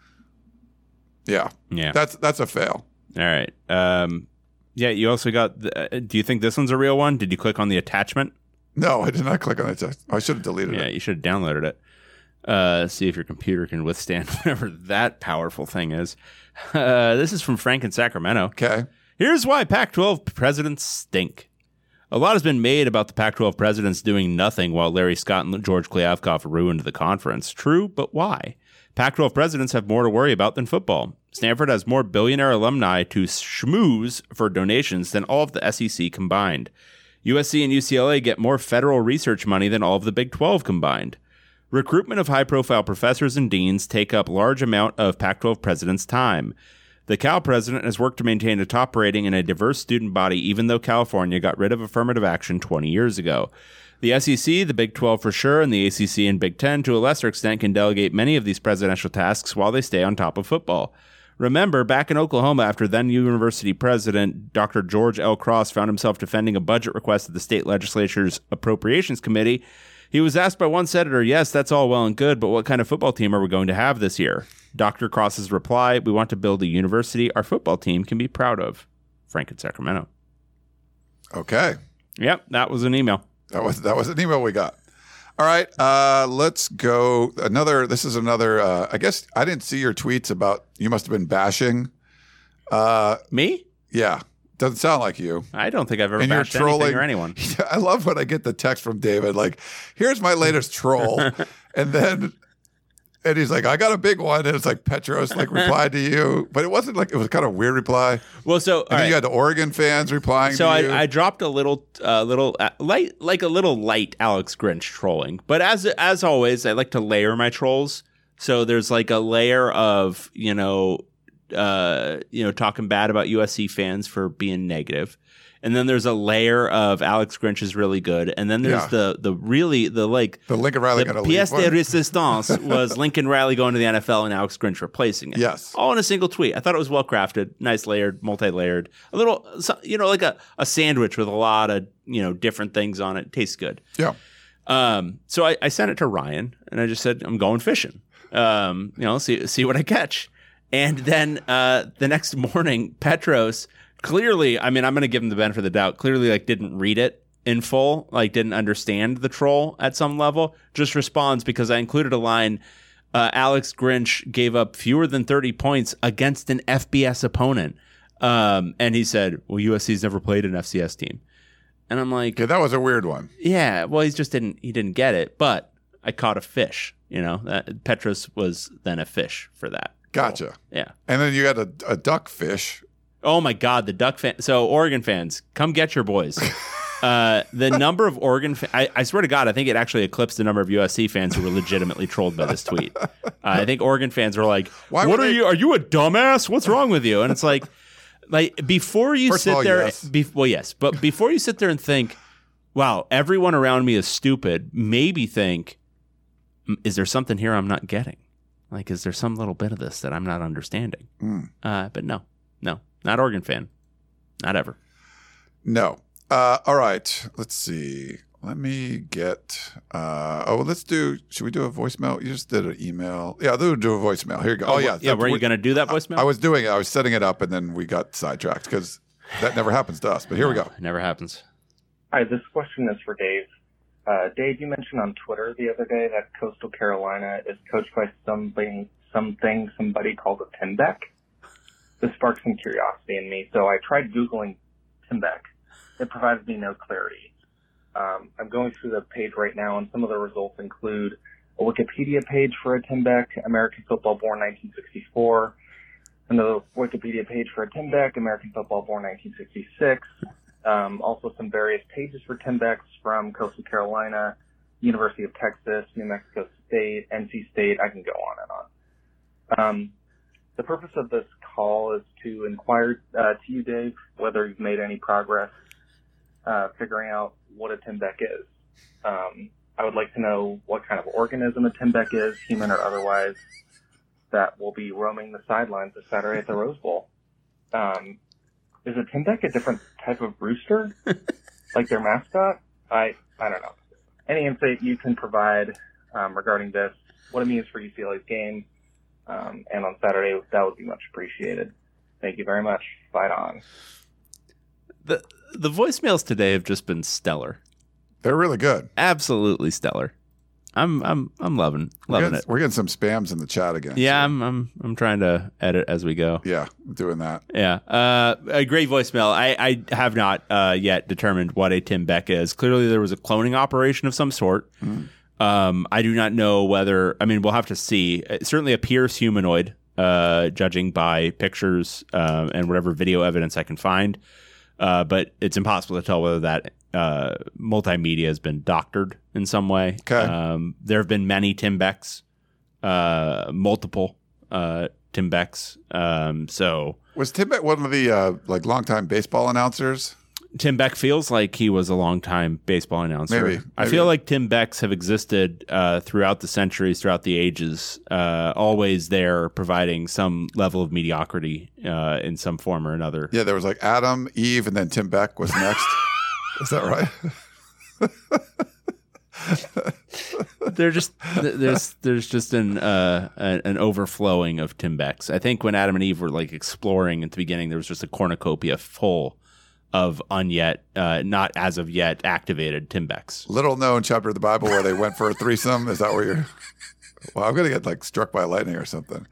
yeah, Yeah. that's that's a fail. All right. Um, yeah. You also got. The, uh, do you think this one's a real one? Did you click on the attachment? No, I did not click on the it. I should have deleted Yeah, it. Yeah, you should have downloaded it. Uh, see if your computer can withstand *laughs* whatever that powerful thing is. Uh, this is from Frank in Sacramento. Okay. Here's why Pac 12 presidents stink. A lot has been made about the Pac 12 presidents doing nothing while Larry Scott and George Kliavkoff ruined the conference. True, but why? Pac 12 presidents have more to worry about than football. Stanford has more billionaire alumni to schmooze for donations than all of the SEC combined. USC and UCLA get more federal research money than all of the Big 12 combined. Recruitment of high profile professors and deans take up large amount of Pac 12 presidents' time. The Cal president has worked to maintain a top rating and a diverse student body, even though California got rid of affirmative action 20 years ago. The SEC, the Big 12 for sure, and the ACC and Big 10 to a lesser extent can delegate many of these presidential tasks while they stay on top of football. Remember, back in Oklahoma, after then university president Dr. George L. Cross found himself defending a budget request at the state legislature's Appropriations Committee, he was asked by one senator, Yes, that's all well and good, but what kind of football team are we going to have this year? Dr. Cross's reply, We want to build a university our football team can be proud of. Frank in Sacramento. Okay. Yep, that was an email. That was that was an email we got. All right, uh, let's go. Another. This is another. Uh, I guess I didn't see your tweets about. You must have been bashing. Uh, Me? yeah, doesn't sound like you. I don't think I've ever And you're trolling or anyone. *laughs* I love when I get the text from David, like, "Here's my latest troll," *laughs* and then. And he's like, I got a big one. And it's like Petros like replied to you. But it wasn't like it was kind of a weird reply. Well, so And then you had the Oregon fans replying So to you. I, I dropped a little, uh, little uh, light, like a little light Alex Grinch trolling. But as as always, I like to layer my trolls. So there's like a layer of you know, uh, you know, talking bad about USC fans for being negative, and then there's a layer of Alex Grinch is really good, and then there's Yeah. the the really the like the Lincoln Riley got the pièce de resistance *laughs* was Lincoln Riley going to the NFL and Alex Grinch replacing it. Yes. All in a single tweet. I thought it was well crafted, nice layered, multi layered, a little, you know, like a, a sandwich with a lot of, you know, different things on it. Tastes good. Yeah. Um, so I, I sent it to Ryan and I just said, I'm going fishing. Um, you know, see, see what I catch. And then uh, the next *laughs* morning, Petros clearly, I mean, I'm going to give him the benefit of the doubt, clearly, like, didn't read it in full, like, didn't understand the troll at some level, just responds because I included a line. Uh, Alex Grinch gave up fewer than 30 points against an FBS opponent. Um, and he said, Well, USC's never played an FCS team. And I'm like, Okay, that was a weird one. yeah, well, he just didn't he didn't get it, but I caught a fish. You know, that Petros was then a fish for that. Gotcha. Yeah. And then you had a, a duck fish. Oh my God, the Duck fan. So Oregon fans, come get your boys. *laughs* Uh, the number of Oregon, fa- I, I swear to God, I think it actually eclipsed the number of USC fans who were legitimately trolled by this tweet. Uh, I think Oregon fans were like, *laughs* Why "What are they- you? Are you a dumbass? What's wrong with you?" And it's like, like before you First sit all, there, yes. be, well, yes, but before you sit there and think, "Wow, everyone around me is stupid," maybe think, "Is there something here I'm not getting? Like, is there some little bit of this that I'm not understanding?" Hmm. Uh, but no, no, not Oregon fan, not ever. No. Uh, all right. Let's see. Let me get. Uh, oh, let's do. Should we do a voicemail? You just did an email. Yeah, do do a voicemail. Here you go. Oh, yeah. yeah. That- Were you we- going to do that voicemail? I was doing it. I was setting it up, and then we got sidetracked because that never happens to us. But here we go. It never happens. Hi, this question is for Dave. Uh, Dave, you mentioned on Twitter the other day that Coastal Carolina is coached by somebody, something somebody called a Timbeck. This sparked some curiosity in me, so I tried Googling Timbeck. It provided me no clarity. Um, I'm going through the page right now, and some of the results include a Wikipedia page for a Timbeck, American football born 1964, another Wikipedia page for a Timbeck, American football born 1966, um, also some various pages for Timbecks from Coastal Carolina, University of Texas, New Mexico State, NC State. I can go on and on. Um, the purpose of this call is to inquire uh, to you, Dave, whether you've made any progress uh, figuring out what a Timbeck is. Um, I would like to know what kind of organism a Timbeck is, human or otherwise, that will be roaming the sidelines this Saturday at the Rose Bowl. Um, is a Timbeck a different type of rooster, *laughs* like their mascot? I I don't know. Any insight you can provide um, regarding this, what it means for UCLA's game, um, and on Saturday, that would be much appreciated. Thank you very much. Fight on. The the voicemails today have just been stellar. They're really good. Absolutely stellar. I'm I'm I'm loving We're loving getting, it. we're getting some spams in the chat again. Yeah, so- I'm I'm I'm trying to edit as we go. yeah, doing that. Yeah, uh, a great voicemail. I, I have not uh, yet determined what a Tim Beck is. Clearly, there was a cloning operation of some sort. Um, I do not know whether. I mean, we'll have to see. It certainly appears humanoid, uh, judging by pictures uh, and whatever video evidence I can find. Uh, but it's impossible to tell whether that uh, multimedia has been doctored in some way. Okay. Um, there have been many Tim Becks, uh, multiple uh, Tim Becks. Um, so Was Tim Beck one of the uh, like longtime baseball announcers? Tim Beck feels like he was a longtime baseball announcer. Maybe, I feel like Tim Becks have existed uh, throughout the centuries, throughout the ages, uh, always there providing some level of mediocrity uh, in some form or another. Yeah, there was like Adam, Eve, and then Tim Beck was next. *laughs* Is that right? *laughs* They're just there's there's just an uh, an an overflowing of Tim Becks. I think when Adam and Eve were like exploring at the beginning, there was just a cornucopia full of unyet, uh, not as of yet activated Tim Becks. Little known chapter of the Bible where they went for a threesome. Is that where you're? Well, I'm gonna get like struck by lightning or something.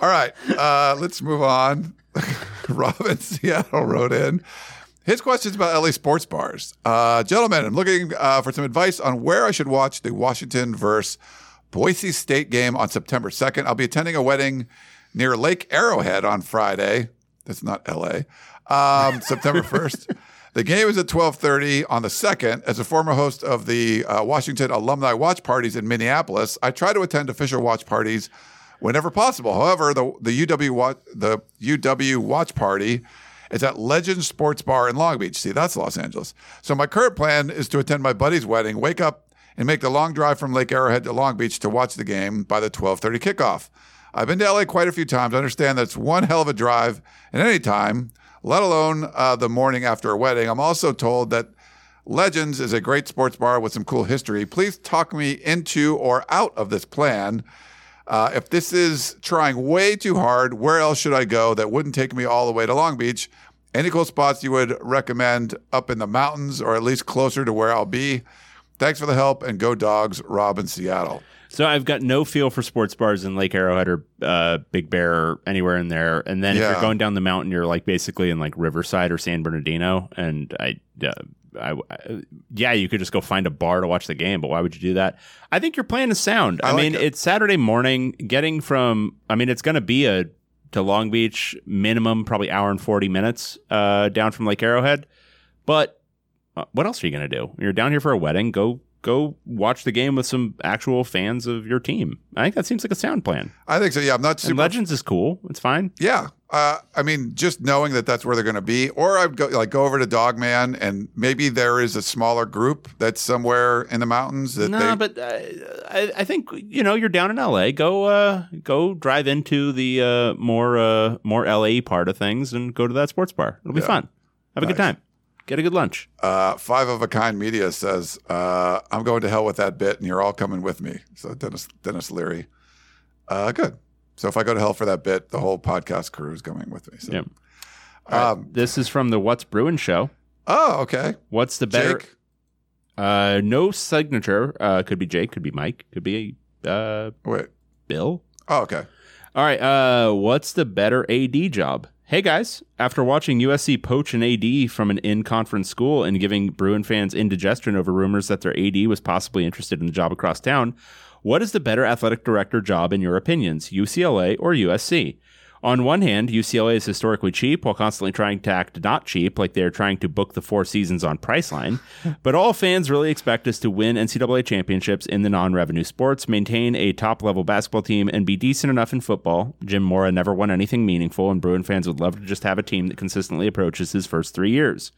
All right, uh, let's move on. *laughs* Robin Seattle wrote in. His question's about LA sports bars. Uh, gentlemen, I'm looking uh, for some advice on where I should watch the Washington versus Boise State game on September 2nd. I'll be attending a wedding near Lake Arrowhead on Friday. That's not LA. Um, *laughs* September 1st. The game is at 12:30 on the 2nd. As a former host of the uh, Washington alumni watch parties in Minneapolis, I try to attend official watch parties whenever possible. However, the the UW watch, the UW watch party is at Legend Sports Bar in Long Beach. See, that's Los Angeles. So my current plan is to attend my buddy's wedding, wake up and make the long drive from Lake Arrowhead to Long Beach to watch the game by the 12:30 kickoff. I've been to LA quite a few times. I understand that's one hell of a drive at any time, let alone uh, the morning after a wedding. I'm also told that Legends is a great sports bar with some cool history. Please talk me into or out of this plan. Uh, if this is trying way too hard, where else should I go that wouldn't take me all the way to Long Beach? Any cool spots you would recommend up in the mountains or at least closer to where I'll be? Thanks for the help and go dogs, Rob in Seattle. So I've got no feel for sports bars in Lake Arrowhead or uh, Big Bear or anywhere in there. And then if you're going down the mountain, you're like basically in like Riverside or San Bernardino. And I, uh, I, I- yeah, you could just go find a bar to watch the game, but why would you do that? I think your plan is sound. I, like mean, it. it's Saturday morning. Getting from, I mean, it's going to be a to Long Beach minimum probably hour and forty minutes uh, down from Lake Arrowhead. But uh, what else are you going to do? You're down here for a wedding. Go go watch the game with some actual fans of your team. I think that seems like a sound plan. I think so. Yeah, I'm not And super. Legends is cool. It's fine. Yeah, uh, I mean, just knowing that that's where they're going to be, or I'd go like go over to Dogman, and maybe there is a smaller group that's somewhere in the mountains that no, they. but uh, I, I think you know you're down in LA. Go uh, go drive into the uh, more uh, more LA part of things and go to that sports bar. It'll be Yeah. fun. Have a good time. Get a good lunch. Uh, Five of a kind media says, uh, "I'm going to hell with that bit, and you're all coming with me." So Denis Denis Leary, uh, good. So if I go to hell for that bit, the whole podcast crew is coming with me. So. Yep. Right. Um, this is from the What's Brewing show. oh, okay. What's the better? Jake. Uh, no signature. Uh, could be Jake. Could be Mike. Could be uh, Wait. Bill. Oh, okay. All right. Uh, what's the better AD job? Hey guys, after watching USC poach an AD from an in-conference school and giving Bruin fans indigestion over rumors that their AD was possibly interested in the job across town, what is the better athletic director job in your opinions, UCLA or USC? On one hand, UCLA is historically cheap while constantly trying to act not cheap, like they're trying to book the four seasons on Priceline. *laughs* but all fans really expect us to win NCAA championships in the non revenue sports, maintain a top level basketball team, and be decent enough in football. Jim Mora never won anything meaningful, and Bruin fans would love to just have a team that consistently approaches his first three years.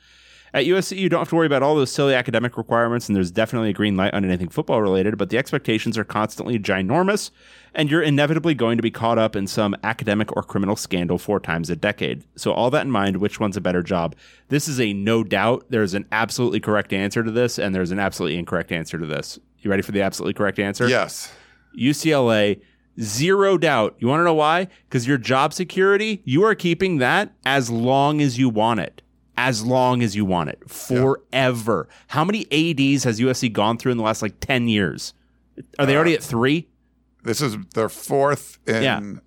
At USC, you don't have to worry about all those silly academic requirements, and there's definitely a green light on anything football related, but the expectations are constantly ginormous, and you're inevitably going to be caught up in some academic or criminal scandal four times a decade. So, all that in mind, which one's a better job? This is a no doubt. There's an absolutely correct answer to this, and there's an absolutely incorrect answer to this. You ready for the absolutely correct answer? Yes. UCLA, zero doubt. You want to know why? Because your job security, you are keeping that as long as you want it as long as you want it forever. Yeah. How many ADs has USC gone through in the last like 10 years? Are they uh, already at three? This is their fourth in, yeah. in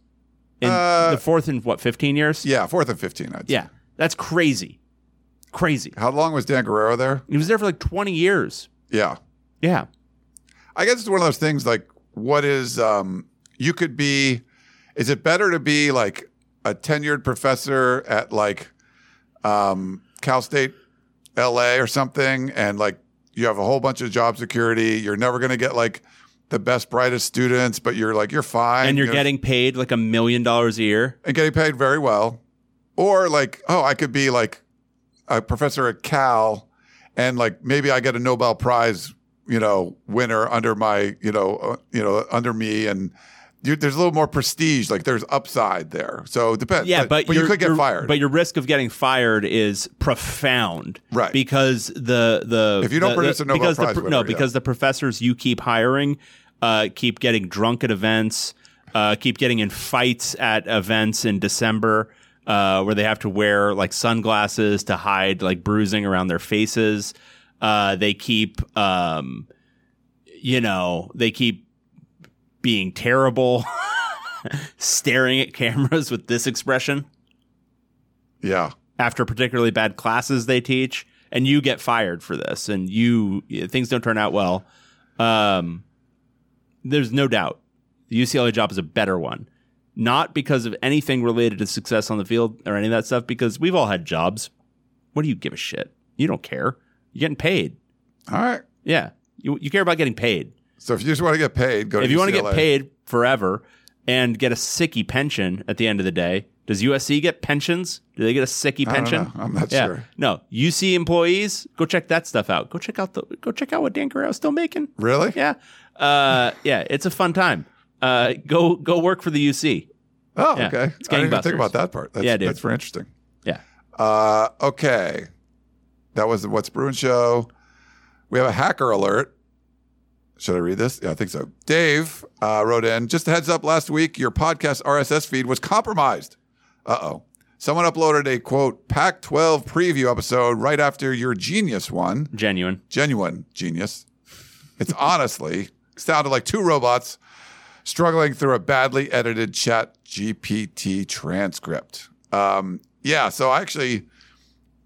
uh, the fourth in what, 15 years? Yeah, fourth and 15. I'd yeah, that's crazy. Crazy. How long was Dan Guerrero there? He was there for like 20 years. Yeah. Yeah. I guess it's one of those things like, what is, um, you could be, is it better to be like a tenured professor at like um, Cal State, LA or something, and like you have a whole bunch of job security. You're never going to get like the best, brightest students, but you're like, you're fine. And you're you getting paid like a million dollars a year. And getting paid very well. Or like, oh, I could be like a professor at Cal and like maybe I get a Nobel Prize, you know, winner under my, you know, uh, you know, under me and there's a little more prestige. Like there's upside there. So it depends. Yeah, but, but, but you could get fired. But your risk of getting fired is profound, right? Because the the if you don't the, produce the, a Nobel because Prize the, winner, no, because yeah. the professors you keep hiring uh, keep getting drunk at events, uh, keep getting in fights at events in December. Uh, where they have to wear like sunglasses to hide like bruising around their faces. Uh, they keep, um, you know, they keep being terrible. *laughs* staring at cameras with this expression. Yeah. After particularly bad classes they teach, and you get fired for this, and you things don't turn out well. Um, there's no doubt the UCLA job is a better one, not because of anything related to success on the field or any of that stuff. Because we've all had jobs. What do you give a shit? You don't care. You're getting paid. All right. Yeah. You, you care about getting paid. So if you just want to get paid, go. If you want to get paid forever, and get a sicky pension at the end of the day. Does USC get pensions? Do they get a sicky pension? I'm not yeah. sure. No, UC employees, go check that stuff out. Go check out the go check out what Dan Guerrero's still making. Really? Yeah. Uh, yeah, it's a fun time. Uh, go go work for the UC. Oh, Yeah. okay. It's I didn't even think about that part. That's, Yeah, dude. that's very interesting. Yeah. Uh, okay. That was the What's Bruin show. We have a hacker alert. Should I read this? Yeah, I think so. Dave uh, wrote in just a heads up last week, your podcast RSS feed was compromised. Uh oh. Someone uploaded a quote Pac 12 preview episode right after your genius one. Genuine. Genuine genius. It's *laughs* honestly sounded like two robots struggling through a badly edited chat GPT transcript. Um, yeah, so I actually,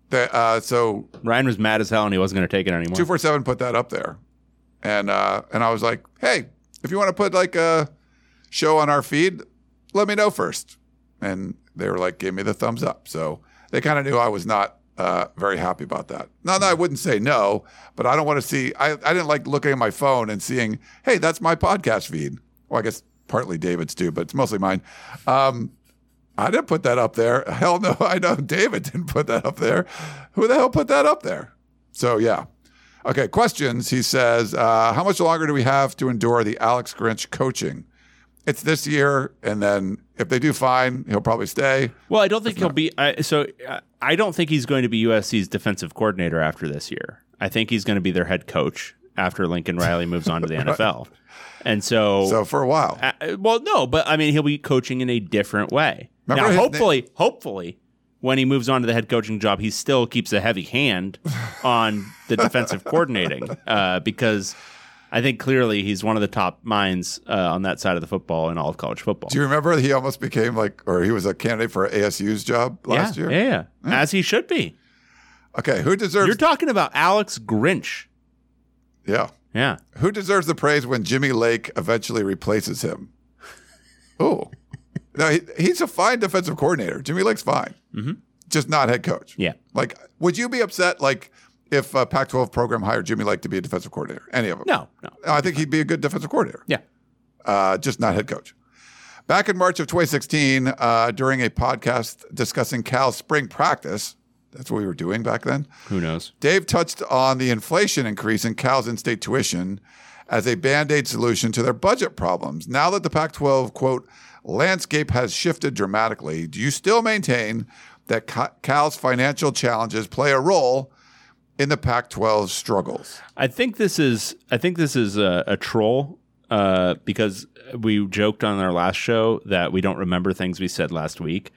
the, uh, so Ryan was mad as hell and he wasn't going to take it anymore. 247 put that up there. And uh, and I was like, hey, if you want to put like a show on our feed, let me know first. And they were like, give me the thumbs up. So they kind of knew I was not uh, very happy about that. Not that I wouldn't say no, but I don't want to see, I, I didn't like looking at my phone and seeing, hey, that's my podcast feed. Well, I guess partly David's too, but it's mostly mine. Um, I didn't put that up there. Hell no, *laughs* I know David didn't put that up there. Who the hell put that up there? So yeah. Okay, questions. He says, uh, how much longer do we have to endure the Alex Grinch coaching? It's this year, and then if they do fine, he'll probably stay. Well, I don't think he'll be. I so uh, I don't think he's going to be USC's defensive coordinator after this year. I think he's going to be their head coach after Lincoln Riley moves on to the *laughs* NFL. And so, So for a while, uh, well, no, but I mean, he'll be coaching in a different way. Remember now, hopefully, hopefully, when he moves on to the head coaching job, he still keeps a heavy hand on the defensive coordinating uh, because I think clearly he's one of the top minds uh, on that side of the football in all of college football. Do you remember he almost became like, or he was a candidate for ASU's job last yeah, year? Yeah, yeah, as he should be. Okay, who deserves? You're talking about Alex Grinch. yeah, Yeah. who deserves the praise when Jimmy Lake eventually replaces him? Oh, no, he, he's a fine defensive coordinator. Jimmy Lake's fine, mm-hmm. just not head coach. Yeah. Like, would you be upset like if a Pac-12 program hired Jimmy Lake to be a defensive coordinator? Any of them? No, no. I think he'd be a good defensive coordinator. Yeah. uh, just not head coach. Back in March of 2016, uh, during a podcast discussing Cal's spring practice, that's what we were doing back then. Who knows? Dave touched on the inflation increase in Cal's in-state tuition as a band-aid solution to their budget problems. Now that the Pac-12 quote landscape has shifted dramatically, do you still maintain that Cal's financial challenges play a role in the Pac-12 struggles? I think this is I think this is a, a troll uh, because we joked on our last show that we don't remember things we said last week.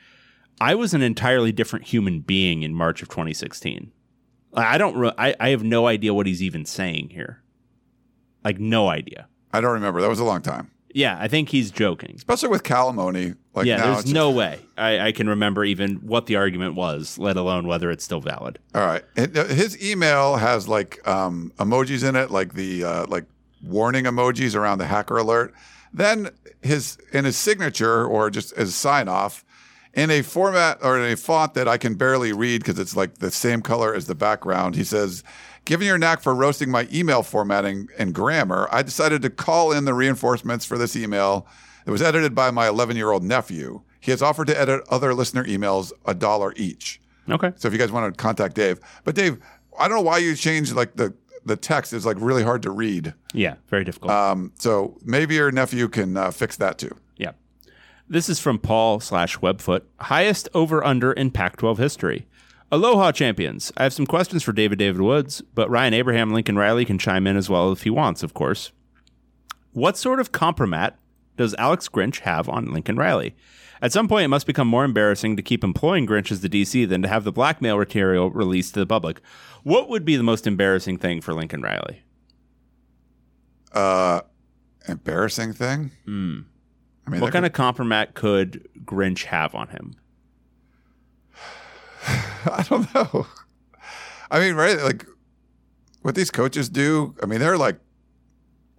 I was an entirely different human being in March of 2016. I don't. Re- I, I have no idea what he's even saying here. Like no idea. I don't remember. That was a long time, Yeah, I think he's joking. especially with calimony. Like yeah, now there's no way I, I can remember even what the argument was, let alone whether it's still valid. All right. Uh, His email has like um, emojis in it, like the uh, like warning emojis around the hacker alert. Then his in his signature or just as sign off in a format or in a font that I can barely read because it's like the same color as the background. He says, "Given your knack for roasting my email formatting and grammar, I decided to call in the reinforcements for this email. It was edited by my 11 year old nephew. He has offered to edit other listener emails a dollar each." Okay. So if you guys want to contact Dave, but Dave, I don't know why you changed like the the text is like really hard to read. Yeah, very difficult. Um, so maybe your nephew can uh, fix that too. Yeah. This is from Paul slash Webfoot. Highest over under in Pac 12 history. Aloha, champions. I have some questions for David David Woods, but Ryan Abraham, Lincoln Riley can chime in as well if he wants, of course. What sort of compromat does Alex Grinch have on Lincoln Riley? At some point, it must become more embarrassing to keep employing Grinch as the DC than to have the blackmail material released to the public. What would be the most embarrassing thing for Lincoln Riley? Uh, embarrassing thing. I mean, Hmm. What kind of compromat could Grinch have on him? *sighs* I don't know. I mean, right? Like what these coaches do. I mean, they're like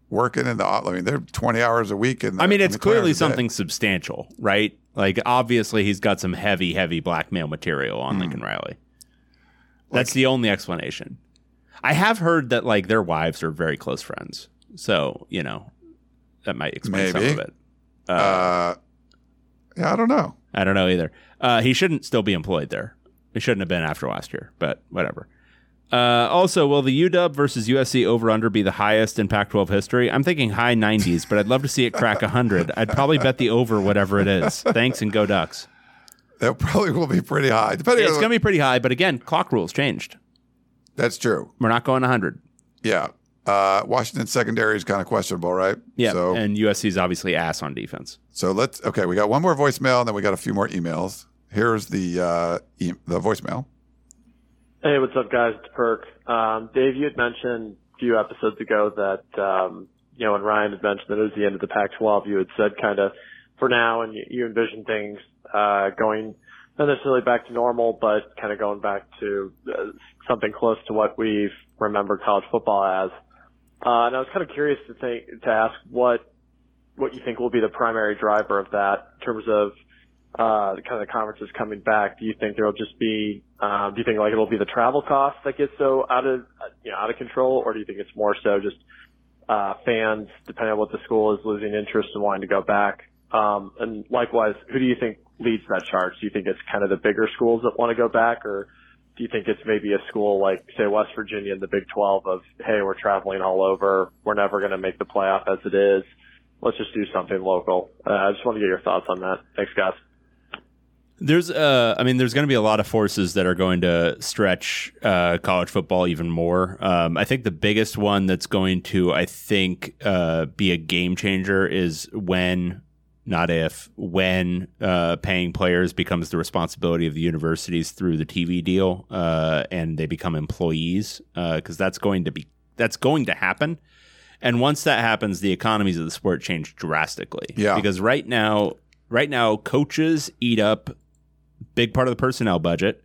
working in the. I mean, they're twenty hours a week. And I mean, it's clearly something substantial, right? Like, obviously, he's got some heavy, heavy blackmail material Hmm. on Lincoln Riley. That's the only explanation. I have heard that like their wives are very close friends, so you know that might explain some Maybe. of it. Uh, yeah, I don't know. I don't know either. Uh, he shouldn't still be employed there. He shouldn't have been after last year, but whatever. Uh, also, will the UW versus USC over under be the highest in Pac 12 history? I'm thinking high 90s, but I'd love to see it crack 100. I'd probably bet the over, whatever it is. Thanks and go Ducks. That probably will be pretty high. Depending It's going to be pretty high, but again, clock rules changed. that's true. We're not going 100. Yeah. Uh, Washington secondary is kind of questionable, right? Yeah, So, and USC is obviously ass on defense. so let's. Okay, we got one more voicemail, and then we got a few more emails. Here's the uh, e- the voicemail. Hey, what's up, guys? It's Perk. Um, Dave, you had mentioned a few episodes ago that, um, you know, when Ryan had mentioned that it was the end of the Pac-12, you had said kind of for now, and you, you envision things uh, going not necessarily back to normal, but kind of going back to uh, something close to what we've remembered college football as. Uh, and I was kind of curious to think to ask what what you think will be the primary driver of that in terms of uh, kind of the conferences coming back. Do you think there'll just be, um, do you think like it'll be the travel costs that get so out of, uh, you know, out of control, or do you think it's more so just uh, fans, depending on what the school is, losing interest and wanting to go back? Um, and likewise, who do you think leads that charge? Do you think it's kind of the bigger schools that want to go back, or do you think it's maybe a school like, say, West Virginia in the Big 12 of, hey, we're traveling all over, we're never going to make the playoff as it is, let's just do something local? Uh, I just want to get your thoughts on that. Thanks, guys. There's, uh, I mean, there's going to be a lot of forces that are going to stretch uh, college football even more. Um, I think the biggest one that's going to, I think, uh, be a game changer is when, not if, when uh, paying players becomes the responsibility of the universities through the TV deal, uh, and they become employees, because that's going to be that's going to happen. And once that happens, the economies of the sport change drastically. Yeah. Because right now, right now, coaches eat up big part of the personnel budget.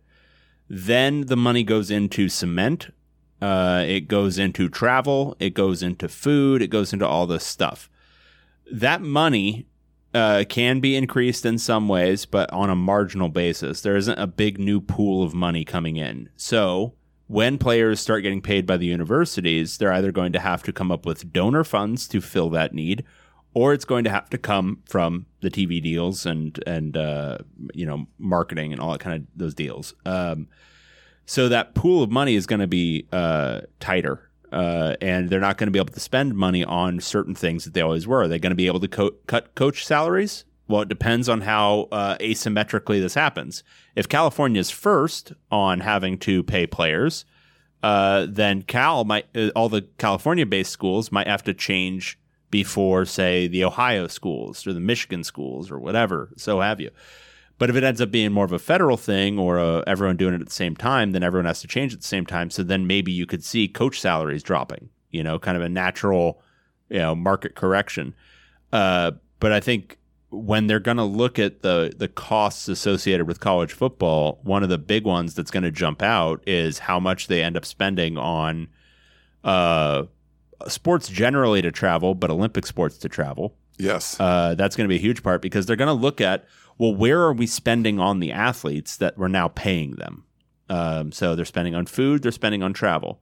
Then the money goes into cement. Uh, it goes into travel. It goes into food. It goes into all this stuff. That money uh, can be increased in some ways, but on a marginal basis. There isn't a big new pool of money coming in. So when players start getting paid by the universities, they're either going to have to come up with donor funds to fill that need, or it's going to have to come from the TV deals and and uh, you know marketing and all that kind of those deals. Um, so that pool of money is going to be uh, tighter, uh, and they're not going to be able to spend money on certain things that they always were. Are they going to be able to co- cut coach salaries? Well, it depends on how uh, asymmetrically this happens. If California's first on having to pay players, uh, then Cal might uh, all the California-based schools might have to change before, say, the Ohio schools or the Michigan schools or whatever, so have you. But if it ends up being more of a federal thing or uh, everyone doing it at the same time, then everyone has to change at the same time. So then maybe you could see coach salaries dropping, you know, kind of a natural, you know, market correction. Uh, but I think when they're going to look at the the costs associated with college football, one of the big ones that's going to jump out is how much they end up spending on uh, sports generally to travel, but Olympic sports to travel. Yes. Uh, that's going to be a huge part because they're going to look at well, where are we spending on the athletes that we're now paying them? Um, so they're spending on food, they're spending on travel.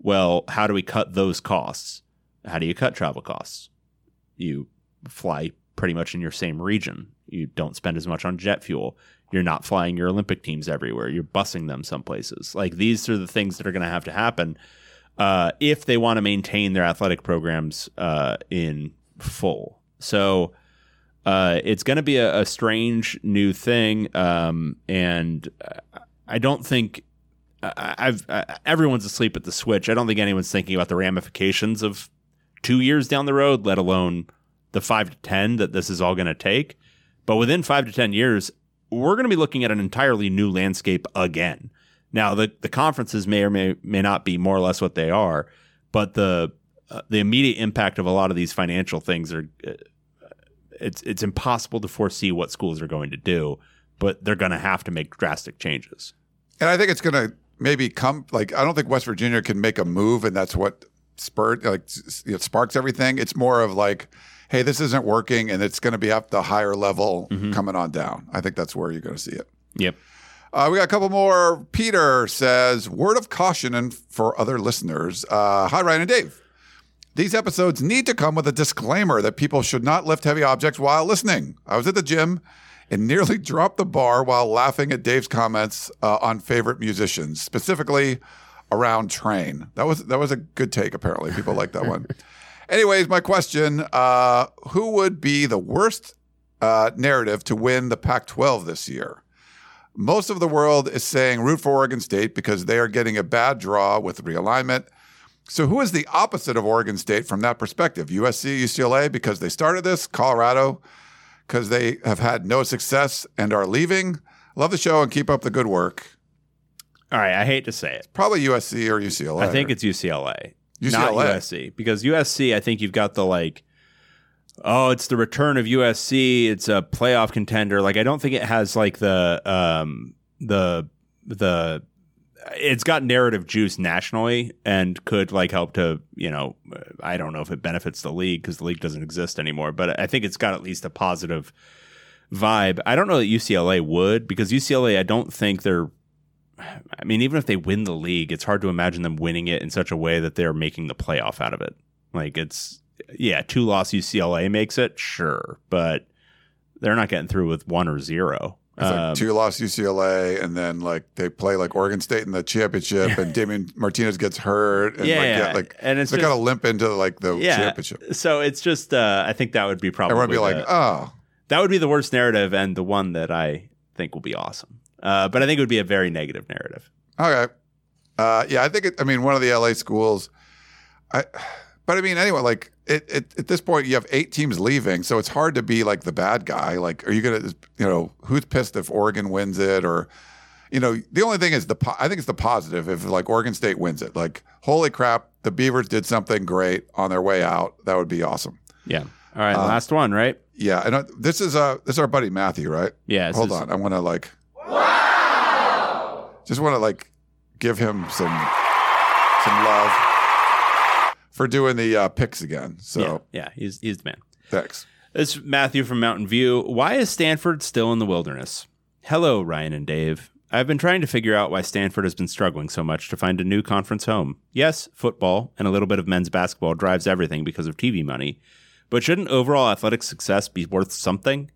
Well, how do we cut those costs? How do you cut travel costs? You fly pretty much in your same region. You don't spend as much on jet fuel. You're not flying your Olympic teams everywhere. You're busing them some places. Like these are the things that are going to have to happen uh, if they want to maintain their athletic programs uh, in full. So uh, it's going to be a, a, strange new thing, um, and I don't think I've everyone's asleep at the switch. I don't think anyone's thinking about the ramifications of two years down the road, let alone the five to 10 that this is all going to take. But within five to 10 years, we're going to be looking at an entirely new landscape again. Now, the, the conferences may or may, may not be more or less what they are, but the uh, the immediate impact of a lot of these financial things are uh, it's it's impossible to foresee what schools are going to do, but they're going to have to make drastic changes. And I think it's going to maybe come like I don't think West Virginia can make a move, and that's what spurred like it sparks everything. It's more of like hey, this isn't working and it's going to be up the higher level mm-hmm. coming on down. I think that's where you're going to see it. Yep. Uh, we got a couple more. Peter says, word of caution and for other listeners. Uh, hi, Ryan and Dave. These episodes need to come with a disclaimer that people should not lift heavy objects while listening. I was at the gym and nearly *laughs* dropped the bar while laughing at Dave's comments uh, on favorite musicians, specifically around Train. That was that was a good take. Apparently, people like that one. *laughs* Anyways, my question: uh, Who would be the worst uh, narrative to win the Pac-12 this year? Most of the world is saying root for Oregon State because they are getting a bad draw with realignment. So, who is the opposite of Oregon State from that perspective? USC, UCLA, because they started this, Colorado, because they have had no success and are leaving. Love the show and keep up the good work. All right, I hate to say it. Probably USC or UCLA. I think it's UCLA. UCLA. Not USC. Because USC, I think you've got the like, oh, it's the return of USC. It's a playoff contender. Like, I don't think it has like the um the the it's got narrative juice nationally and could like help to you know I don't know if it benefits the league because the league doesn't exist anymore, but I think it's got at least a positive vibe. I don't know that UCLA would because UCLA I don't think they're I mean, even if they win the league, it's hard to imagine them winning it in such a way that they're making the playoff out of it. Like it's yeah, two loss UCLA makes it, sure, but they're not getting through with one or zero. It's like um, two loss UCLA, and then like they play like Oregon State in the championship, and *laughs* Damien Martinez gets hurt, and yeah, like, yeah. like and it's they kind of limp into like the yeah. championship. So it's just, uh, I think that would be probably everyone be like, the, oh, that would be the worst narrative, and the one that I think will be awesome. Uh, but I think it would be a very negative narrative. Okay. Uh, yeah, I think it, I mean one of the LA schools. I, but I mean anyway, like it, it, at this point you have eight teams leaving, so it's hard to be like the bad guy. Like, are you gonna, you know, who's pissed if Oregon wins it or? You know, the only thing is the po- I think it's the positive if like Oregon State wins it. Like, holy crap, the Beavers did something great on their way out, that would be awesome. Yeah. All right. Uh, last one, right? Yeah, and uh, this is uh this is our buddy Matthew, right? Yeah. Hold is- on, I want to like. Wow! Just want to like give him some some love for doing the uh, picks again. So Yeah. Yeah. He's he's the man. thanks. It's Matthew from Mountain View. Why is Stanford still in the wilderness? Hello, Ryan and Dave. I've been trying to figure out why Stanford has been struggling so much to find a new conference home. Yes, football and a little bit of men's basketball drives everything because of TV money, but shouldn't overall athletic success be worth something?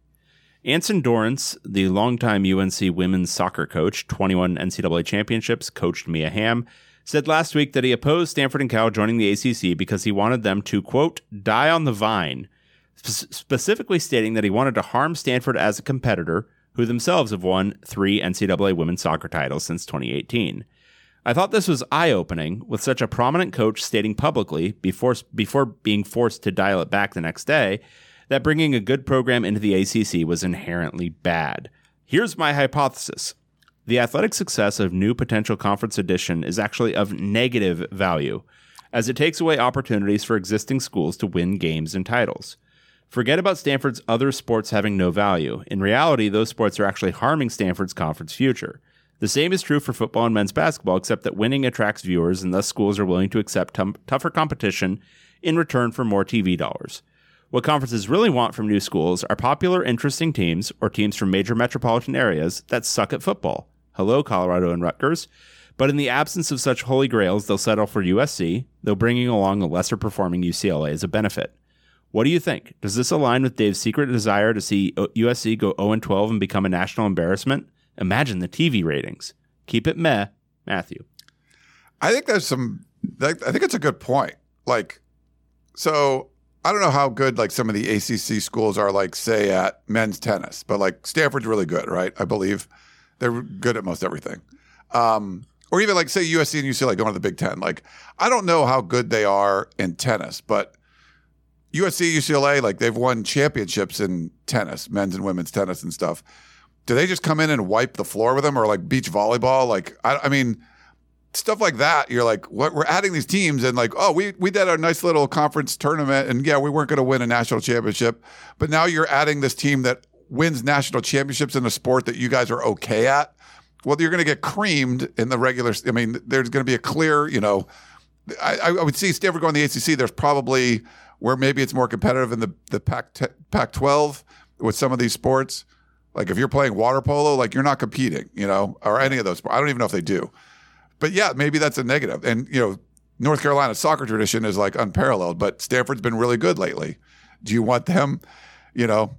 Anson Dorrance, the longtime UNC women's soccer coach, 21 NCAA championships, coached Mia Hamm, said last week that he opposed Stanford and Cal joining the ACC because he wanted them to, quote, die on the vine, sp- specifically stating that he wanted to harm Stanford as a competitor, who themselves have won three NCAA women's soccer titles since 2018. I thought this was eye opening, with such a prominent coach stating publicly, before, before being forced to dial it back the next day, that bringing a good program into the ACC was inherently bad. Here's my hypothesis the athletic success of new potential conference addition is actually of negative value, as it takes away opportunities for existing schools to win games and titles. Forget about Stanford's other sports having no value. In reality, those sports are actually harming Stanford's conference future. The same is true for football and men's basketball, except that winning attracts viewers, and thus schools are willing to accept tum- tougher competition in return for more TV dollars. What conferences really want from new schools are popular, interesting teams or teams from major metropolitan areas that suck at football. Hello, Colorado and Rutgers. But in the absence of such holy grails, they'll settle for USC, though bringing along a lesser performing UCLA is a benefit. What do you think? Does this align with Dave's secret desire to see USC go 0 12 and become a national embarrassment? Imagine the TV ratings. Keep it meh, Matthew. I think there's some. I think it's a good point. Like, so I don't know how good like some of the ACC schools are, like say at men's tennis, but like Stanford's really good, right? I believe they're good at most everything. Um, or even like say USC and UCLA going to the Big Ten. Like, I don't know how good they are in tennis, but USC, UCLA, like they've won championships in tennis, men's and women's tennis and stuff. Do they just come in and wipe the floor with them, or like beach volleyball? Like, I, I mean, stuff like that. You're like, what? We're adding these teams, and like, oh, we we did our nice little conference tournament, and yeah, we weren't going to win a national championship, but now you're adding this team that wins national championships in a sport that you guys are okay at. Well, you're going to get creamed in the regular. I mean, there's going to be a clear, you know. I, I would see Stanford going to the ACC. There's probably where maybe it's more competitive in the the Pac Pac 12 with some of these sports. Like if you're playing water polo, like you're not competing, you know, or any of those. I don't even know if they do. But yeah, maybe that's a negative. And you know, North Carolina's soccer tradition is like unparalleled, but Stanford's been really good lately. Do you want them, you know,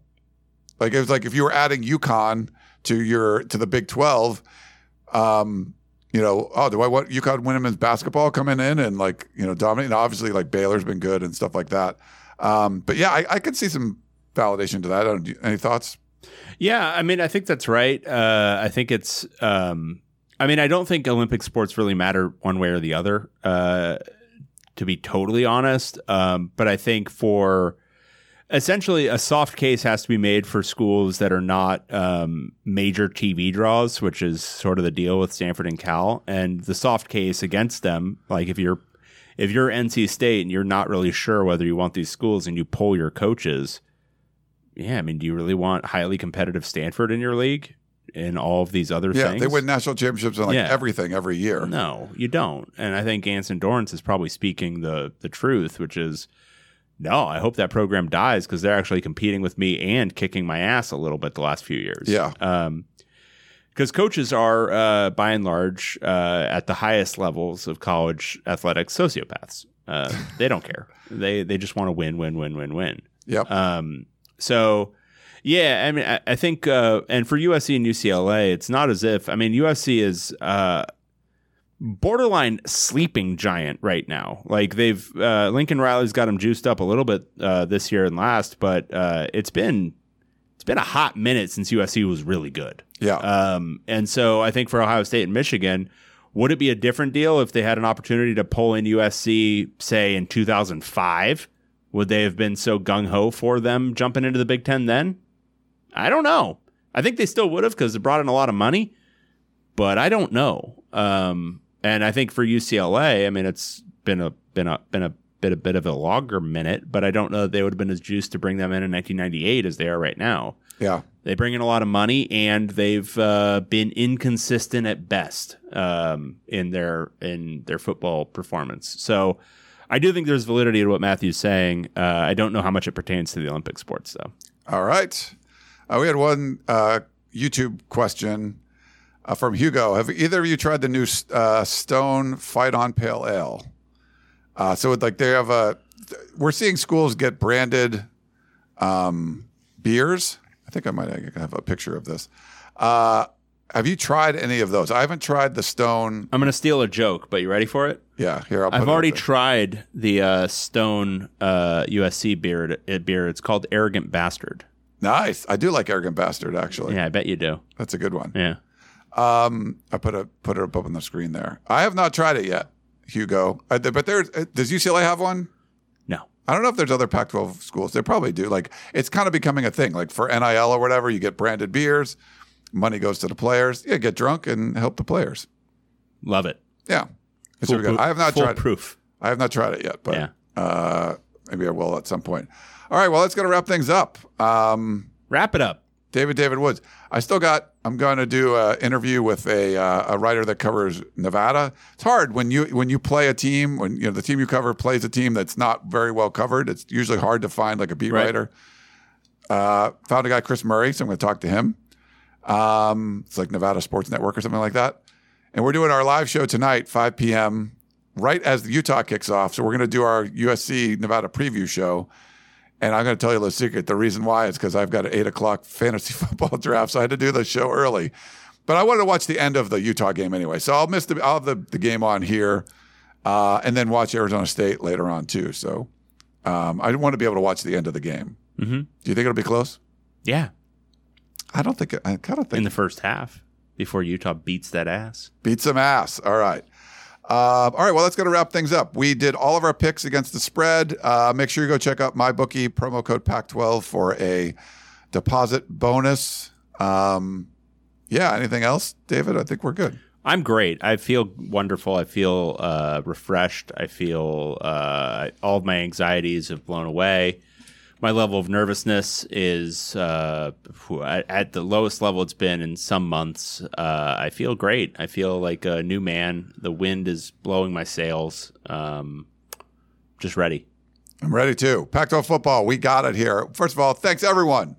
like it was like if you were adding UConn to your to the Big 12, um, you know, oh, do I want UConn women's basketball coming in and like, you know, dominate? And obviously like Baylor's been good and stuff like that. Um, but yeah, I, I could see some validation to that. Don't, any thoughts? Yeah, I mean, I think that's right. Uh, I think it's. Um, I mean, I don't think Olympic sports really matter one way or the other. Uh, to be totally honest, um, but I think for essentially a soft case has to be made for schools that are not um, major TV draws, which is sort of the deal with Stanford and Cal. And the soft case against them, like if you're if you're NC State and you're not really sure whether you want these schools and you pull your coaches, yeah, I mean, do you really want highly competitive Stanford in your league and all of these other things Yeah, things? they win national championships and like Yeah. everything every year. No, you don't. And I think Anson Dorrance is probably speaking the the truth, which is no, I hope that program dies because they're actually competing with me and kicking my ass a little bit the last few years. Yeah. Um, because coaches are, uh, by and large, uh, at the highest levels of college athletics, sociopaths. Uh, *laughs* they don't care. They they just want to win, win, win, win, win. Yep. Um, so, yeah, I mean, I, I think, uh, and for USC and UCLA, it's not as if, I mean, USC is uh, borderline sleeping giant right now. Like they've, uh, Lincoln Riley's got them juiced up a little bit uh, this year and last, but uh, it's been, it's been a hot minute since USC was really good. Yeah. Um, and so I think for Ohio State and Michigan, would it be a different deal if they had an opportunity to pull in USC, say in 2005? Would they have been so gung ho for them jumping into the Big Ten then? I don't know. I think they still would have because it brought in a lot of money, but I don't know. Um, and I think for UCLA, I mean, it's been a been a been a bit a bit of a longer minute, but I don't know that they would have been as juiced to bring them in in 1998 as they are right now. Yeah. They bring in a lot of money, and they've uh, been inconsistent at best um, in their in their football performance. So, I do think there's validity to what Matthew's saying. Uh, I don't know how much it pertains to the Olympic sports, though. All right. Uh, we had one uh, YouTube question uh, from Hugo. Have either of you tried the new uh, Stone Fight on Pale Ale? Uh, so, like, they have a. We're seeing schools get branded um, beers. I think I might have a picture of this. Uh, have you tried any of those? I haven't tried the Stone. I'm going to steal a joke, but you ready for it? Yeah, here I'll put I've it already tried the uh, Stone uh, USC beer. It, beer. It's called Arrogant Bastard. Nice. I do like Arrogant Bastard, actually. Yeah, I bet you do. That's a good one. Yeah. Um, I put a put it up on the screen there. I have not tried it yet, Hugo. Uh, but there, uh, does UCLA have one? No. I don't know if there's other Pac-12 schools. They probably do. Like it's kind of becoming a thing. Like for NIL or whatever, you get branded beers. Money goes to the players. Yeah, get drunk and help the players. Love it. Yeah, it's Full proof- I have not tried. proof. I have not tried it yet, but Yeah. uh, maybe I will at some point. All right, well, that's going to wrap things up. Um, Wrap it up. David David Woods. I still got. I'm going to do an interview with a uh, a writer that covers Nevada. It's hard when you when you play a team when you know the team you cover plays a team that's not very well covered. It's usually hard to find like a beat Right. writer. Uh, found a guy Chris Murray, so I'm going to talk to him. Um, it's like Nevada Sports Network or something like that. And we're doing our live show tonight, 5 p.m. right as the Utah kicks off. So we're going to do our USC Nevada preview show. And I'm going to tell you a little secret. The reason why is because I've got an eight o'clock *laughs* fantasy football draft, so I had to do the show early. But I wanted to watch the end of the Utah game anyway, so I'll miss the I'll have the, the game on here, uh, and then watch Arizona State later on too. So um, I want to be able to watch the end of the game. Mm-hmm. Do you think it'll be close? Yeah. I don't think. I kind of think In the first half, before Utah beats that ass. Beat some ass. All right. Uh, all right. Well, let's go to wrap things up. We did all of our picks against the spread. Uh, make sure you go check out MyBookie promo code Pac12 for a deposit bonus. Um, yeah. Anything else, David? I think we're good. I'm great. I feel wonderful. I feel uh, refreshed. I feel uh, all of my anxieties have blown away. My level of nervousness is uh, at, the lowest level it's been in some months. Uh, I feel great. I feel like a new man. The wind is blowing my sails. Um, just ready. I'm ready too. Pac-12 football. We got it here. First of all, thanks everyone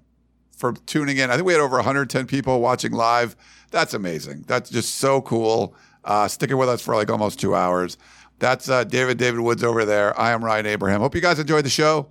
for tuning in. I think we had over 110 people watching live. That's amazing. That's just so cool. Uh, sticking with us for like almost two hours. That's uh, David David Woods over there. I am Ryan Abraham. Hope you guys enjoyed the show,